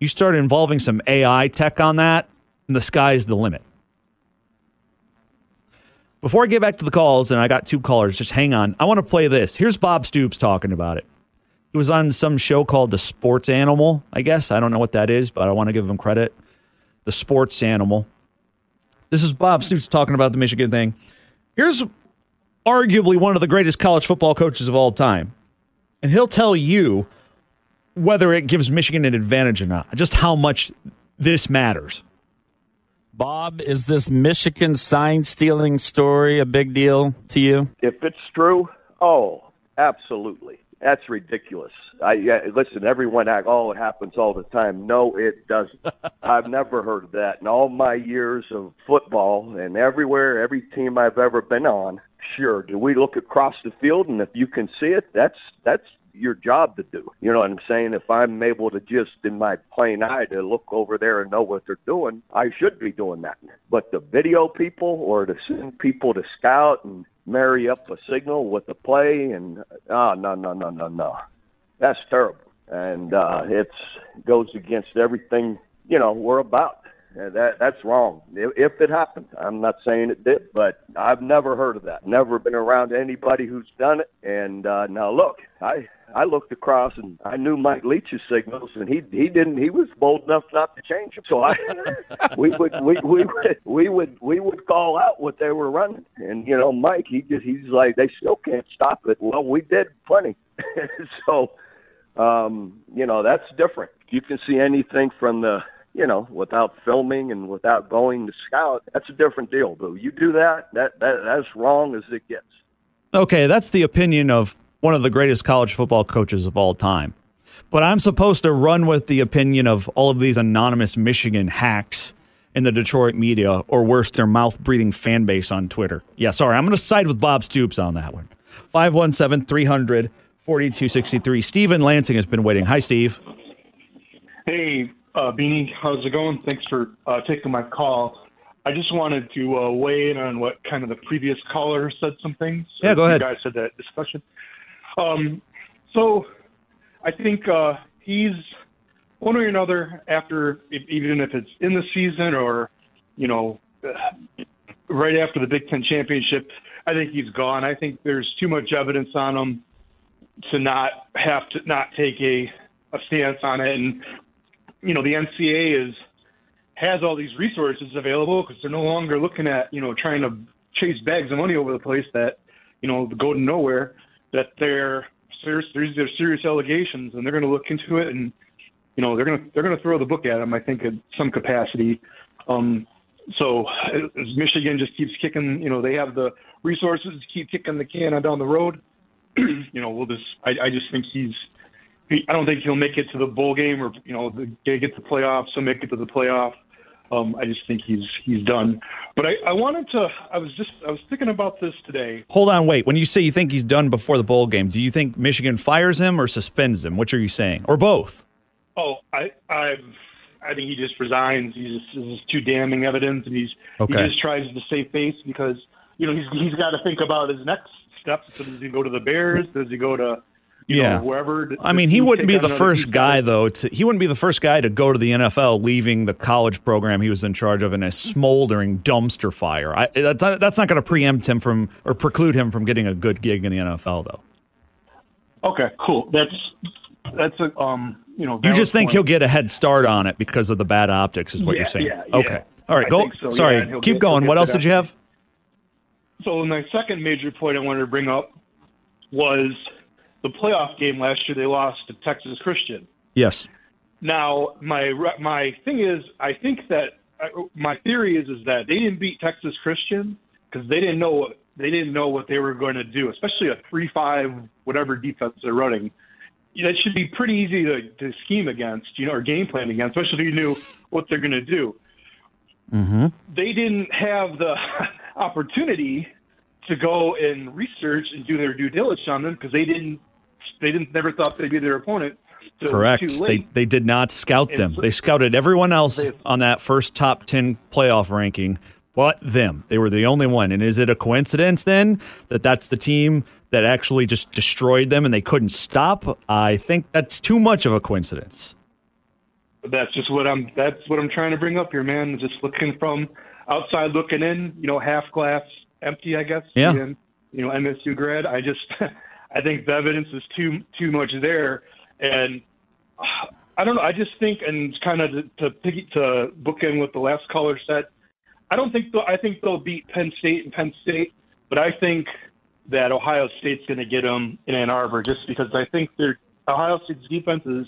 You start involving some AI tech on that, and the sky's the limit. Before I get back to the calls, and I got two callers, just hang on. I want to play this. Here's Bob Stoops talking about it. He was on some show called The Sports Animal, I guess. I don't know what that is, but I want to give him credit. The Sports Animal. This is Bob Stoops talking about the Michigan thing. Here's arguably one of the greatest college football coaches of all time. And he'll tell you whether it gives Michigan an advantage or not, just how much this matters. Bob, is this Michigan sign stealing story a big deal to you? If it's true, oh, absolutely. That's ridiculous. I yeah, listen. Everyone act. Oh, it happens all the time. No, it doesn't. I've never heard of that in all my years of football and everywhere, every team I've ever been on. Sure. Do we look across the field and if you can see it, that's that's your job to do. You know what I'm saying? If I'm able to just in my plain eye to look over there and know what they're doing, I should be doing that. But the video people or to send people to scout and marry up a signal with a play and oh no no no no no that's terrible and uh it's goes against everything you know we're about that that's wrong if, it happened i'm not saying it did but i've never heard of that never been around anybody who's done it and uh now look i I looked across and I knew Mike Leach's signals, and he he didn't. He was bold enough not to change them. So I we would we we would we would we would call out what they were running, and you know Mike he just he's like they still can't stop it. Well, we did plenty. so um, you know that's different. You can see anything from the you know, without filming and without going to scout, that's a different deal. Though you do that, that that that's wrong as it gets. Okay, that's the opinion of one of the greatest college football coaches of all time. But I'm supposed to run with the opinion of all of these anonymous Michigan hacks in the Detroit media, or worse, their mouth breathing fan base on Twitter. Yeah, sorry, I'm going to side with Bob Stoops on that one. 517 300 4263. Steve in Lansing has been waiting. Hi, Steve. Hey, Uh, Beanie, how's it going? Thanks for uh, taking my call. I just wanted to uh, weigh in on what kind of the previous caller said some things. Yeah, go ahead. You guys said that discussion. Um, so I think uh, he's one way or another after, if, even if it's in the season or, you know, uh, right after the Big Ten championship, I think he's gone. I think there's too much evidence on him to not have to not take a, a stance on it. And, you know, the NCA is has all these resources available because they're no longer looking at, you know, trying to chase bags of money over the place that, you know, go to nowhere, that they're serious, there's, there's serious allegations and they're going to look into it and, you know, they're going to, they're going to throw the book at him, I think, in some capacity. Um, so Michigan just keeps kicking, you know, they have the resources to keep kicking the can down the road. you know, we'll just, I, I just think he's, he, I don't think he'll make it to the bowl game or, you know, the, get to the playoffs. He'll make it to the playoff. Um, I just think he's he's done. But I, I wanted to. I was just I was thinking about this today. Hold on, wait. When you say you think he's done before the bowl game, do you think Michigan fires him or suspends him? Which are you saying, or both? Oh, I I I think he just resigns. He's just, this is too damning evidence, and he's Okay. he just tries to save face because you know he's he's got to think about his next steps. So does he go to the Bears? Does he go to you yeah. know wherever? I mean, he wouldn't be the first guy though. To he wouldn't be the first guy to go to the NFL, leaving the college program he was in charge of in a smoldering dumpster fire. I, that's not, that's not going to preempt him from or preclude him from getting a good gig in the NFL, though. Okay, cool. That's that's a um you know You just think point. he'll get a head start on it because of the bad optics, is what Yeah, you're saying? yeah, yeah. Okay. All right. Go. so, Sorry. he'll keep get- going. What else did you have? So my second major point I wanted to bring up was the playoff game last year. They lost to Texas Christian. Yes. Now my my thing is, I think that uh, my theory is is that they didn't beat Texas Christian because they didn't know what they didn't know what they were going to do, especially a three five whatever defense they're running. It should be pretty easy to, to scheme against, you know, or game plan against, especially if you knew what they're going to do Mm-hmm. they didn't have the opportunity to go and research and do their due diligence on them because they didn't they didn't never thought they'd be their opponent. So Correct. They they did not scout And them. so- They scouted everyone else They- on that first top ten playoff ranking, but them. They were the only one. And is it a coincidence then that that's the team that actually just destroyed them and they couldn't stop? I think that's too much of a coincidence. That's just what I'm that's what I'm trying to bring up here, man. Just looking from outside looking in, you know, half glass empty, I guess. Yeah. being, you know, MSU grad. I just I think the evidence is too too much there, and I don't know. I just think, and kind of to to, pick- to book in what the last caller said. I don't think I think they'll beat Penn State and Penn State, but I think that Ohio State's going to get them in Ann Arbor just because I think their Ohio State's defense is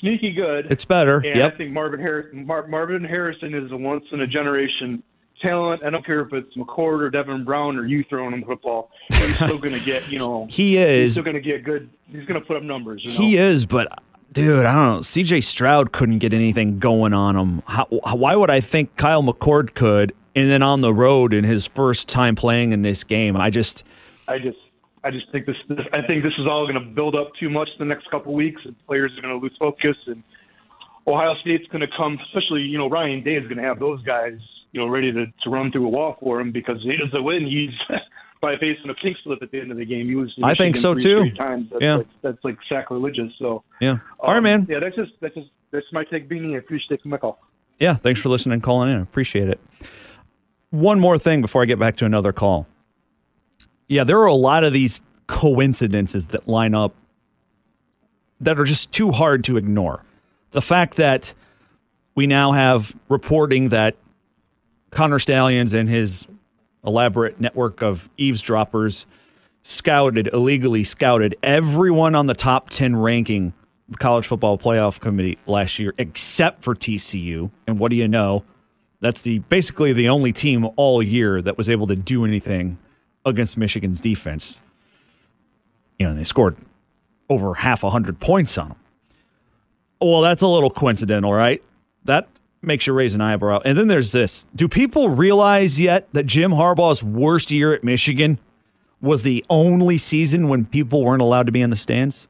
sneaky good. It's better, And yep. I think Marvin Harrison, Mar- Marvin Harrison is a once in a generation talent. I don't care if it's McCord or Devin Brown or you throwing him the football. He's still going to get, you know, He is He's still going to get good. He's going to put up numbers. You know? He is, but dude, I don't know. CJ Stroud couldn't get anything going on him. How, why would I think Kyle McCord could? And then on the road in his first time playing in this game, I just I just, I just think this. this I think this is all going to build up too much the next couple weeks, and players are going to lose focus. And Ohio State's going to come, especially you know Ryan Day is going to have those guys, you know, ready to, to run through a wall for him because he doesn't win. He's by facing a pink slip at the end of the game. He was. I think so, three too. straight Times. That's Yeah. like, that's like sacrilegious. So. yeah. All right, um, man. Yeah, that's just that's just that's my take, Beanie. I appreciate my call. Yeah, thanks for listening and calling in. Appreciate it. One more thing before I get back to another call. Yeah, there are a lot of these coincidences that line up that are just too hard to ignore. The fact that we now have reporting that Connor Stalions and his elaborate network of eavesdroppers scouted, illegally scouted everyone on the top 10 ranking the college football playoff committee last year, except for TCU. And what do you know? That's the basically the only team all year that was able to do anything against Michigan's defense. You know, they scored over half a hundred points on them. Well, that's a little coincidental, right? That makes you raise an eyebrow. And then there's this. Do people realize yet that Jim Harbaugh's worst year at Michigan was the only season when people weren't allowed to be in the stands?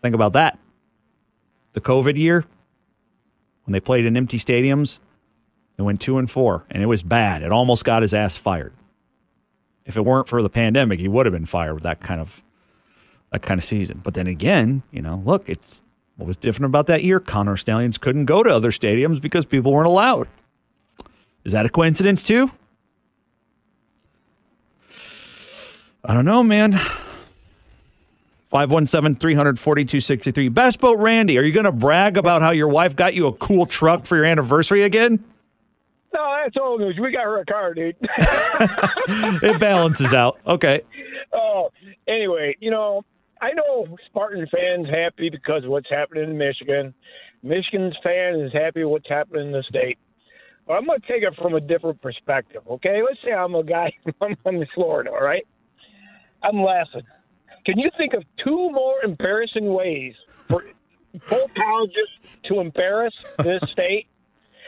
Think about that. The COVID year, when they played in empty stadiums. They went two and four, and it was bad. It almost got his ass fired. If it weren't for the pandemic, he would have been fired with that kind of that kind of season. But then again, you know, look, it's what was different about that year. Connor Stalions couldn't go to other stadiums because people weren't allowed. Is that a coincidence too? I don't know, man. 517 342 63. Best Boat Randy, are you going to brag about how your wife got you a cool truck for your anniversary again? No, that's old news. We got her a car, dude. it balances out. Okay. Oh, anyway, you know, I know Spartan fans happy because of what's happening in Michigan. Michigan's fan is happy with what's happening in the state. But I'm going to take it from a different perspective, okay? Let's say I'm a guy I'm from Florida, all right? I'm laughing. Can you think of two more embarrassing ways for both colleges to embarrass this state?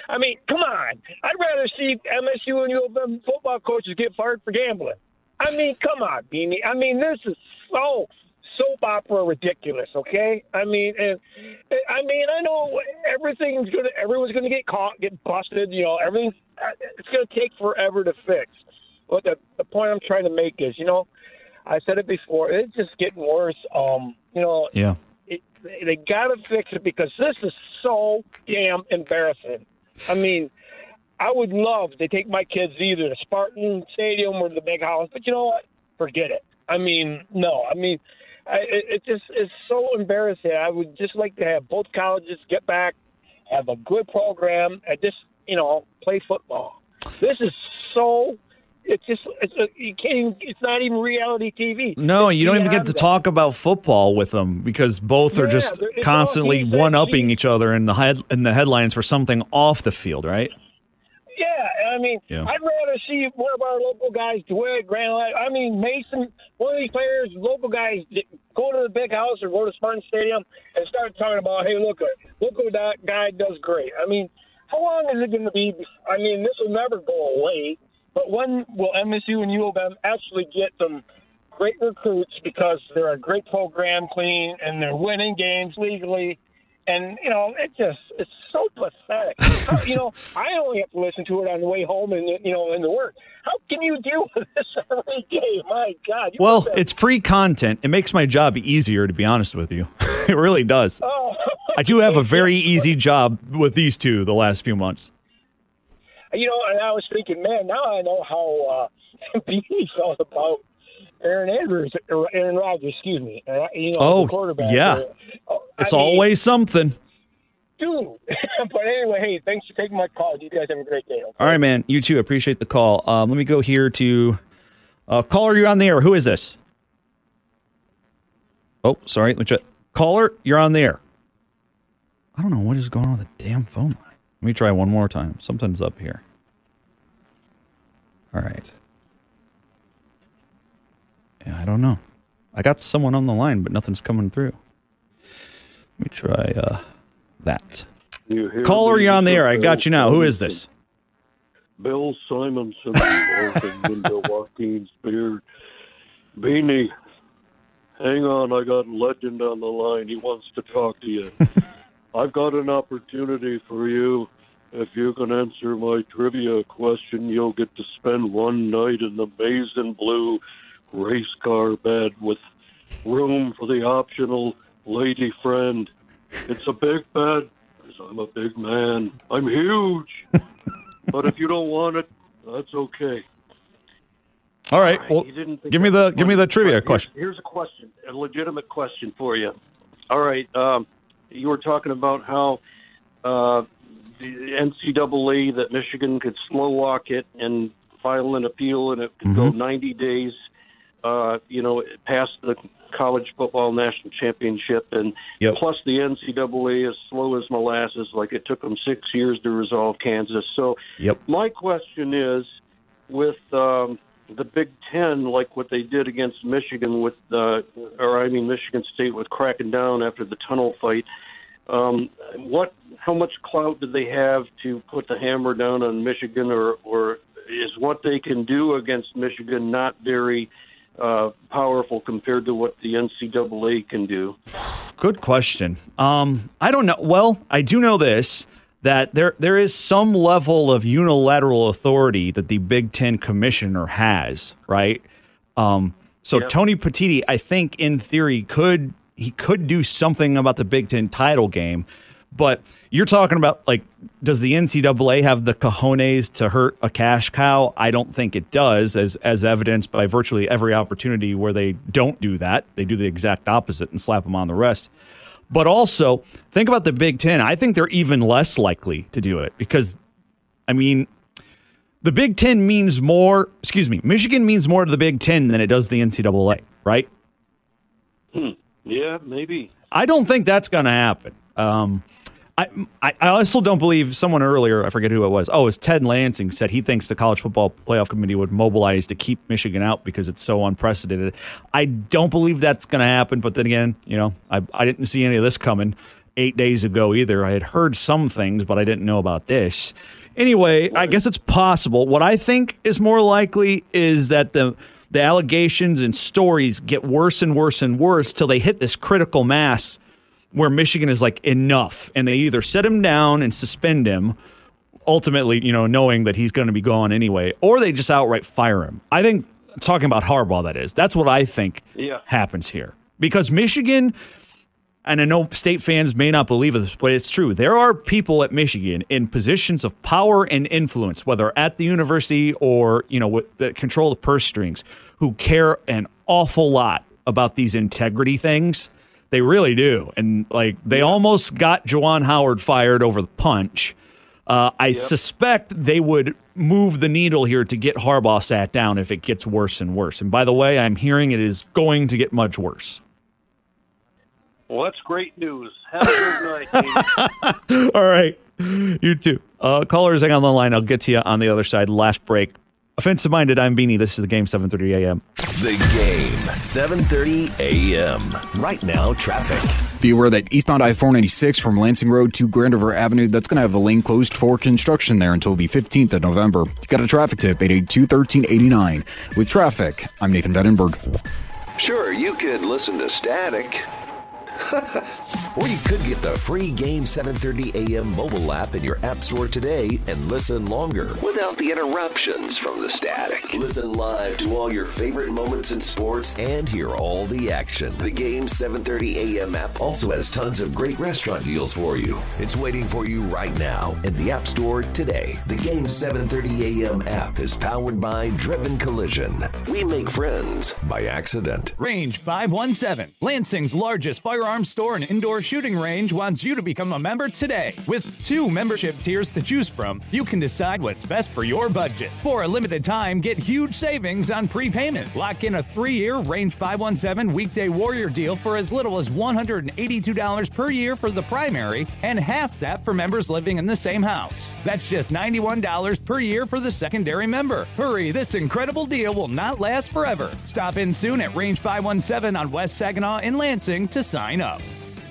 I mean, come on. I'd rather see MSU and U of M football coaches get fired for gambling. I mean, come on, Beanie. I mean, this is so soap opera ridiculous. Okay, I mean, and I mean, I know everything's gonna, everyone's gonna get caught, get busted. You know, everything. It's gonna take forever to fix. But the the point I'm trying to make is, you know, I said it before. It's just getting worse. Um, you know, Yeah. it, they got to fix it because this is so damn embarrassing. I mean, I would love to take my kids either to Spartan Stadium or the big house, but you know what? Forget it. I mean, no. I mean, I, it, it just is so embarrassing. I would just like to have both colleges get back, have a good program, and just you know play football. This is so. It's just it's a, you can't. Even, it's not even reality TV. No, you don't even get to talk about football with them because both are Yeah, just constantly all he said, one upping each other in the head in the headlines for something off the field, right? Yeah, I mean, Yeah. I'd rather see one of our local guys do it. Grand, I mean, Mason, one of these players, local guys, go to the big house or go to Spartan Stadium and start talking about, hey, look, uh, look what that guy does great. I mean, how long is it going to be? I mean, this will never go away. But when will MSU and U of M actually get some great recruits because they're a great program, clean, and they're winning games legally? And you know, it just it's so pathetic. You know, I only have to listen to it on the way home and you know in the work. How can you deal with this every day? My God! Well, it's free content. It makes my job easier, to be honest with you. it really does. Oh, I do have a very easy job with these two the last few months. you know, and I was thinking, man, now I know how uh, Beanie felt about Aaron Andrews, Aaron Rodgers, excuse me. Uh, you know, Oh, quarterback. yeah. Uh, oh, It's mean, always something. dude. but anyway, hey, thanks for taking my call. You guys have a great day. All right, man. You too. Appreciate the call. Um, let me go here to uh, caller. You're on the air. Who is this? Oh, sorry. Let me check. Caller, you're on the air. I don't know what is going on with the damn phone line. Let me try one more time. Something's up here. All right. Yeah, I don't know. I got someone on the line, but nothing's coming through. Let me try uh, that. You Caller, you're on the air. I got you now. Who is this? Bill Simonson, Joaquin's beard. Beanie, hang on. I got a legend on the line. He wants to talk to you. I've got an opportunity for you. If you can answer my trivia question, you'll get to spend one night in the maize and blue race car bed with room for the optional lady friend. It's a big bed because I'm a big man. I'm huge. but if you don't want it, that's okay. All right. Well, give me the give me the trivia Here's- question. Here's a question, a legitimate question for you. All right, um, you were talking about how uh, the NCAA that Michigan could slow walk it and file an appeal, and it could go Mhm. 90 days. Uh, you know, past the college football national championship, and Yep. plus the NCAA is slow as molasses. Like it took them six years to resolve Kansas. So Yep. my question is, with um, the Big Ten, like what they did against Michigan with, uh, or I mean Michigan State with cracking down after the tunnel fight. Um, what? How much clout do they have to put the hammer down on Michigan, or or is what they can do against Michigan not very uh, powerful compared to what the NCAA can do? Good question. Um, I don't know. Well, I do know this. that there there is some level of unilateral authority that the Big Ten commissioner has, right? Um, so Yep. Tony Petitti, I think in theory could he could do something about the Big Ten title game, but you're talking about like does the NCAA have the cojones to hurt a cash cow? I don't think it does, as as evidenced by virtually every opportunity where they don't do that. They do the exact opposite and slap them on the wrist. But also, think about the Big Ten. I think they're even less likely to do it because, I mean, the Big Ten means more, excuse me, Michigan means more to the Big Ten than it does the NCAA, right? Hmm. Yeah, maybe. I don't think that's going to happen. Um, I, I also don't believe someone earlier, I forget who it was. Oh, it was Ted Lansing said he thinks the college football playoff committee would mobilize to keep Michigan out because it's so unprecedented. I don't believe that's going to happen. But then again, you know, I, I didn't see any of this coming eight days ago either. I had heard some things, but I didn't know about this. Anyway, I guess it's possible. What I think is more likely is that the the allegations and stories get worse and worse and worse till they hit this critical mass where Michigan is like enough, and they either set him down and suspend him, ultimately, you know, knowing that he's going to be gone anyway, or they just outright fire him. I think talking about Harbaugh, that is, that's what I think Yeah. happens here because Michigan. And I know state fans may not believe this, but it's true. There are people at Michigan in positions of power and influence, whether at the university or you know with, that control the purse strings, who care an awful lot about these integrity things. They really do, and like they almost got Juwan Howard fired over the punch. Uh, I suspect they would move the needle here to get Harbaugh sat down if it gets worse and worse. And by the way, I'm hearing it is going to get much worse. Well, that's great news. Have a good night. All right. You too. Uh, callers, hang on the line. I'll get to you on the other side. Last break. Offensive minded, I'm Beanie. This is the game 7:30 a.m. The game, 7:30 a.m. Right now, traffic. Be aware that eastbound I 496 from Lansing Road to Grand River Avenue, that's going to have a lane closed for construction there until the 15th of November. You got a traffic tip, 882 1389. With traffic, I'm Nathan Vettenberg. Sure, you could listen to static. or you could get the free Game 730 AM mobile app in your app store today and listen longer without the interruptions from the static. Listen live to all your favorite moments in sports and hear all the action. The Game 730 AM app also has tons of great restaurant deals for you. It's waiting for you right now in the app store today. The Game 730 AM app is powered by Driven Collision. We make friends by accident. Range 517, Lansing's largest store and indoor shooting range, wants you to become a member today. With two membership tiers to choose from, you can decide what's best for your budget. For a limited time, get huge savings on prepayment. Lock in a three year Range 517 weekday warrior deal for as little as $182 per year for the primary and half that for members living in the same house. That's just $91 per year for the secondary member. Hurry, this incredible deal will not last forever. Stop in soon at Range 517 on West Saginaw in Lansing to sign up.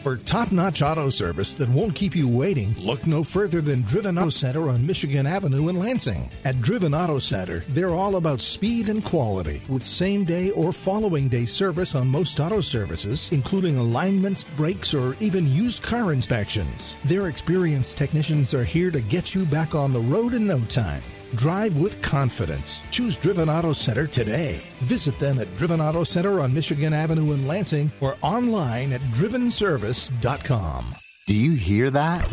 For top notch auto service that won't keep you waiting, look no further than Driven Auto Center on Michigan Avenue in Lansing. At Driven Auto Center, they're all about speed and quality with same day or following day service on most auto services, including alignments, brakes, or even used car inspections. Their experienced technicians are here to get you back on the road in no time. Drive with confidence. Choose Driven Auto Center today. Visit them at Driven Auto Center on Michigan Avenue in Lansing or online at drivenservice.com. Do you hear that?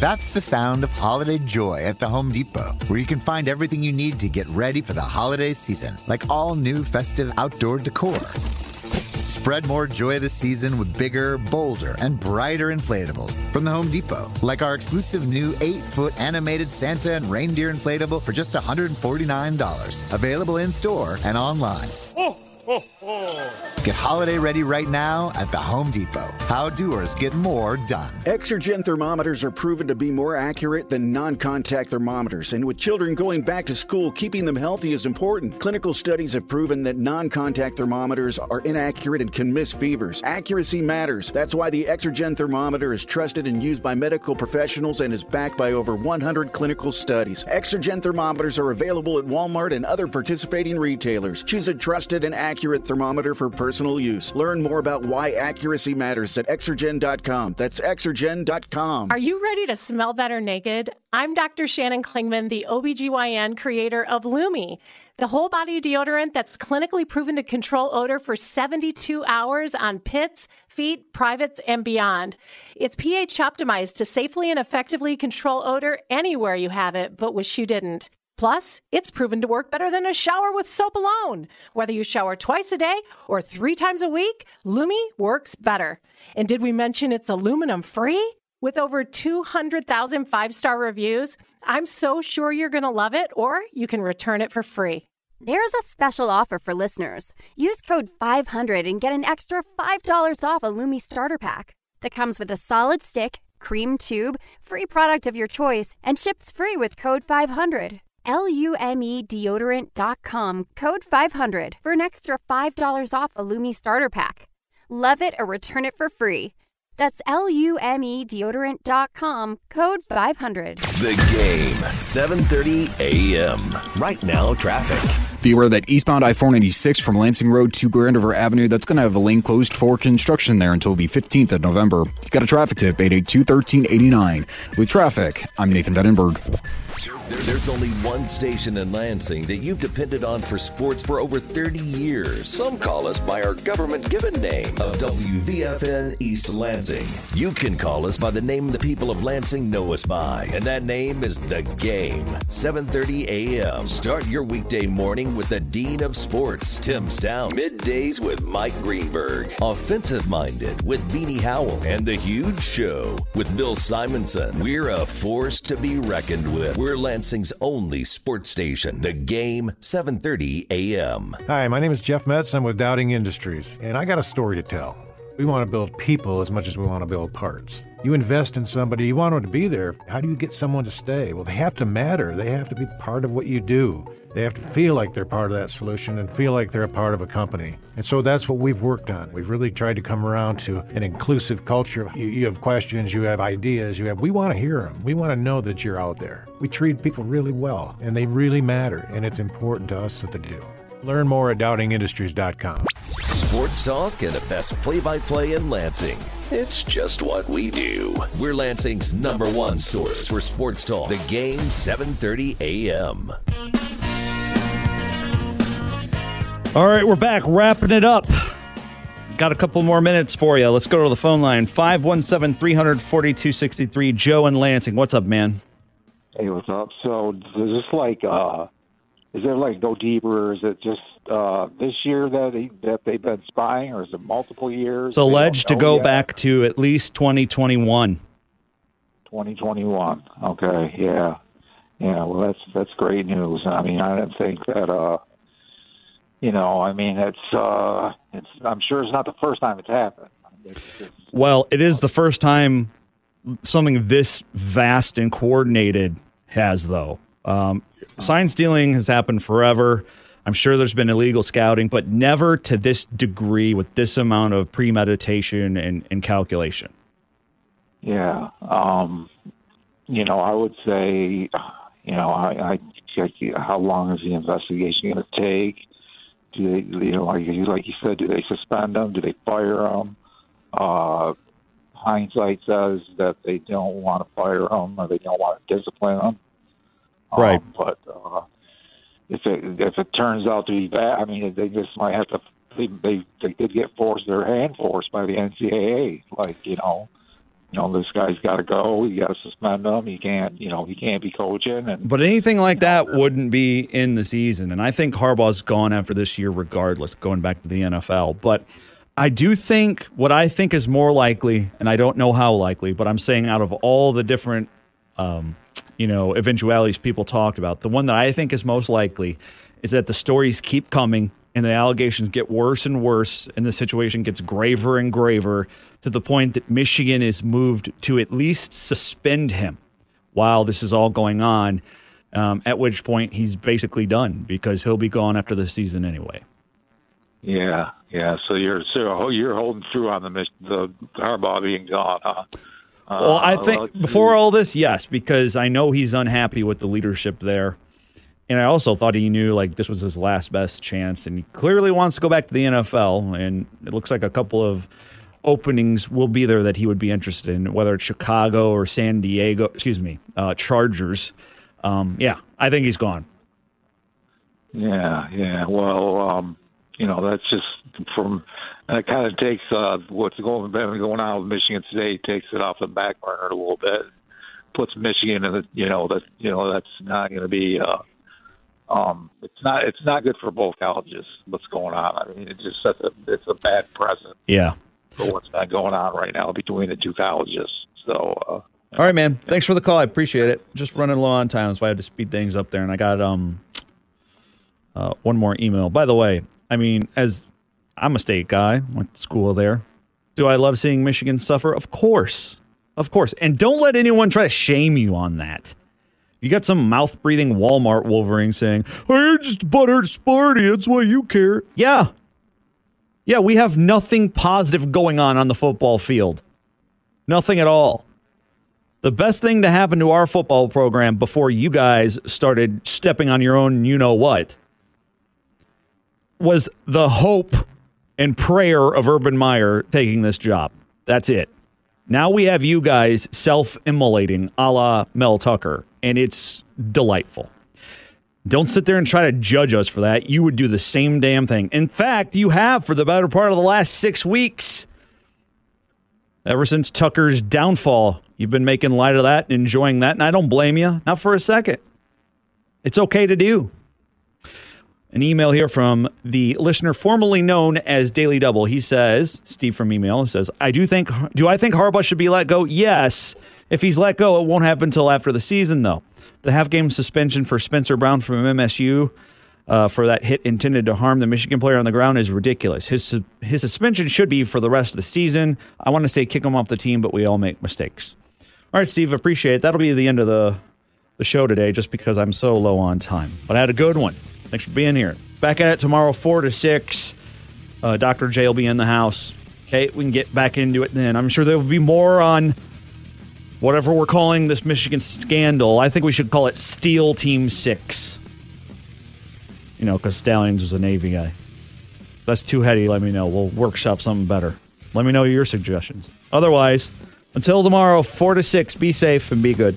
That's the sound of holiday joy at the Home Depot, where you can find everything you need to get ready for the holiday season, like all new festive outdoor decor. Spread more joy this season with bigger, bolder, and brighter inflatables from the Home Depot, like our exclusive new 8 foot animated Santa and reindeer inflatable for just $149. Available in store and online. Oh, Get holiday ready right now at the Home Depot. How doers get more done. Exergen thermometers are proven to be more accurate than non contact thermometers, and with children going back to school, keeping them healthy is important. Clinical studies have proven that non contact thermometers are inaccurate and can miss fevers. Accuracy matters. That's why the Exergen thermometer is trusted and used by medical professionals and is backed by over 100 clinical studies. Exergen thermometers are available at Walmart and other participating retailers. Choose a trusted and accurate thermometer thermometer for personal use. Learn more about why accuracy matters at Exergen.com. That's Exergen.com. Are you ready to smell better naked? I'm Dr. Shannon Klingman, the OBGYN creator of Lume, the whole body deodorant that's clinically proven to control odor for 72 hours on pits, feet, privates, and beyond. It's pH optimized to safely and effectively control odor anywhere you have it, but wish you didn't. Plus, it's proven to work better than a shower with soap alone. Whether you shower twice a day or three times a week, Lume works better. And did we mention it's aluminum free? With over 200,000 five star reviews, I'm so sure you're going to love it, or you can return it for free. There's a special offer for listeners. Use code 500 and get an extra $5 off a Lume starter pack that comes with a solid stick, cream tube, free product of your choice, and ships free with code 500. L-U-M-E deodorant.com code 500 for an extra $5 off a Lume starter pack. Love it or return it for free. That's L-U-M-E deodorant.com code 500. The game, 7:30 a.m. Right now, traffic. Be aware that eastbound I 496 from Lansing Road to Grand River Avenue, that's going to have a lane closed for construction there until the 15th of November. You got a traffic tip, 882 1389. With traffic, I'm Nathan Vettenberg. There's only one station in Lansing that you've depended on for sports for over 30 years. Some call us by our government given name of WVFN East Lansing. You can call us by the name the people of Lansing know us by, and that name is The Game. 7:30 a.m. Start your weekday morning with the Dean of Sports, Tim Staudt. Middays with Mike Greenberg. Offensive minded with Beanie Howell, and The Huge Show with Bill Simonson. We're a force to be reckoned with. We're Lansing's only sports station. The Game, 7:30 a.m. Hi, my name is Jeff Metz. I'm with Dowding Industries, and I got a story to tell. We want to build people as much as we want to build parts. You invest in somebody, you want them to be there. How do you get someone to stay? Well, they have to matter. They have to be part of what you do. They have to feel like they're part of that solution and feel like they're a part of a company. And so that's what we've worked on. We've really tried to come around to an inclusive culture. You, you have questions, you have ideas, you have, we want to hear them. We want to know that you're out there. We treat people really well, and they really matter, and it's important to us that they do. Learn more at dowdingindustries.com. Sports talk and the best play-by-play in Lansing. It's just what we do. We're Lansing's number one source for sports talk. The Game, 7:30 a.m. All right, we're back wrapping it up. Got a couple more minutes for you. Let's go to the phone line 517 300 4263. Joe and Lansing. What's up, man? Hey, what's up? So this is this like uh is there like go deeper? Or is it just uh this year that they, that they've been spying, or is it multiple years? It's alleged to go back to at least 2021. 2021. Okay, yeah, yeah. Well, that's that's great news. I mean, I didn't think that. uh You know, I mean, it's uh it's. I'm sure it's not the first time it's happened. It's, it's, Well, it is the first time something this vast and coordinated has, though. Um, sign stealing has happened forever. I'm sure there's been illegal scouting, but never to this degree with this amount of premeditation and, and calculation. Yeah. Um, you know, I would say, you know, I, I check how long is the investigation going to take? Do they, you know, like you like you said, do they suspend them? Do they fire them? Uh, hindsight says that they don't want to fire them or they don't want to discipline them. Right. Um, but uh, if it if it turns out to be bad, I mean, they just might have to. They they, they did get forced their hand forced by the NCAA. Like you know, you know, this guy's got to go. You got to suspend him. He can't. You know, he can't be coaching. And But anything like that wouldn't be in the season. And I think Harbaugh's gone after this year regardless, going back to the NFL. But I do think what I think is more likely, and I don't know how likely, but I'm saying out of all the different, um, you know, eventualities people talked about, the one that I think is most likely is that the stories keep coming and the allegations get worse and worse, and the situation gets graver and graver to the point that Michigan is moved to at least suspend him while this is all going on. Um, at which point he's basically done because he'll be gone after the season anyway. yeah, yeah. So you're so you're holding through on the the Harbaugh being gone, huh? Uh, Well, I think let's before all this, yes, because I know he's unhappy with the leadership there. And I also thought he knew like this was his last best chance, and he clearly wants to go back to the NFL. And it looks like a couple of openings will be there that he would be interested in, whether it's Chicago or San Diego. Excuse me, uh, Chargers. Um, yeah, I think he's gone. Yeah, yeah. Well, um, you know, that's just from that kind of takes uh, what's going been going on with Michigan today, takes it off the back burner a little bit, puts Michigan in the you know that you know that's not going to be. Uh, um, it's not it's not good for both colleges. What's going on? I mean, it just sets a it's a bad precedent Yeah. for what's not going on right now between the two colleges. So. Uh, All right, man. Thanks for the call. I appreciate it. Just running low on time, so I had to speed things up there. And I got um uh, one more email. By the way, I mean, as I'm a state guy, went to school there. Do I love seeing Michigan suffer? Of course, of course. And don't let anyone try to shame you on that. You got some mouth breathing Walmart Wolverine saying, "Oh, you're just buttered Sparty. That's why you care." Yeah, yeah. We have nothing positive going on on the football field. Nothing at all. The best thing to happen to our football program before you guys started stepping on your own, you know what, was the hope and prayer of Urban Meyer taking this job. That's it. Now we have you guys self immolating a la Mel Tucker, and it's delightful. Don't sit there and try to judge us for that. You would do the same damn thing. In fact, you have for the better part of the last six weeks. Ever since Tucker's downfall, you've been making light of that and enjoying that, and I don't blame you, not for a second. It's okay to do. An email here from the listener formerly known as Daily Double. He says, Steve from email says, I do think, do I think Harbaugh should be let go? Yes. If he's let go, it won't happen until after the season, though. The half game suspension for Spencer Brown from MSU uh, for that hit intended to harm the Michigan player on the ground is ridiculous. His, his suspension should be for the rest of the season. I want to say kick him off the team, but we all make mistakes. All right, Steve, appreciate it. That'll be the end of the, the show today just because I'm so low on time. But I had a good one. Thanks for being here. Back at it tomorrow, 4 to 6. Uh, Dr. J will be in the house. Okay, we can get back into it then. I'm sure there will be more on whatever we're calling this Michigan scandal. I think we should call it Steel Team 6. You know, because Stalions was a Navy guy. That's too heady, let me know. We'll workshop something better. Let me know your suggestions. Otherwise, until tomorrow, 4 to 6, be safe and be good.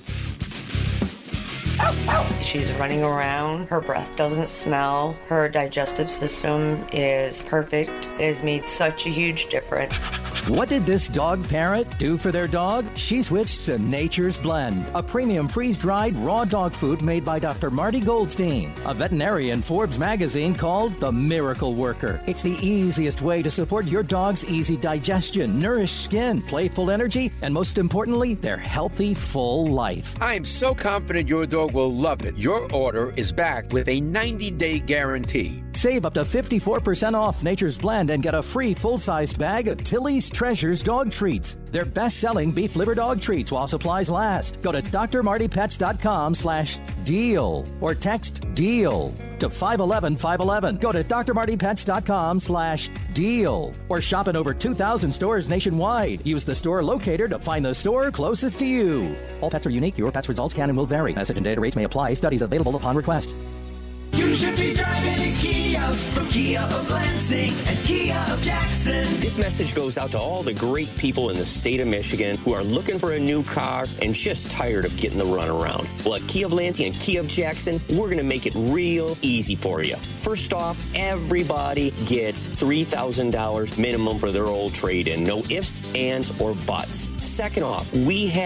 She's running around. Her breath doesn't smell. Her digestive system is perfect. It has made such a huge difference. What did this dog parent do for their dog? She switched to Nature's Blend, a premium freeze dried raw dog food made by Dr. Marty Goldstein, a veterinarian Forbes magazine called the Miracle Worker. It's the easiest way to support your dog's easy digestion, nourished skin, playful energy, and most importantly, their healthy, full life. I am so confident your dog will love it. Your order is backed with a 90 day guarantee. Save up to 54% off Nature's Blend and get a free full sized bag of Tilly's Treasures dog treats. They're best selling beef liver dog treats while supplies last. Go to drmartypets.com slash deal or text deal to 511 511. Go to drmartypets.com slash deal or shop in over 2,000 stores nationwide. Use the store locator to find the store closest to you. All pets are unique. Your pet's results can and will vary. Message and data rates may apply. Studies available upon request. You should be driving a Kia from Kia of Lansing and Kia of Jackson. This message goes out to all the great people in the state of Michigan who are looking for a new car and just tired of getting the runaround. Well, at Kia of Lansing and Kia of Jackson, we're going to make it real easy for you. First off, everybody gets $3,000 minimum for their old trade in. No ifs, ands, or buts. Second off, we have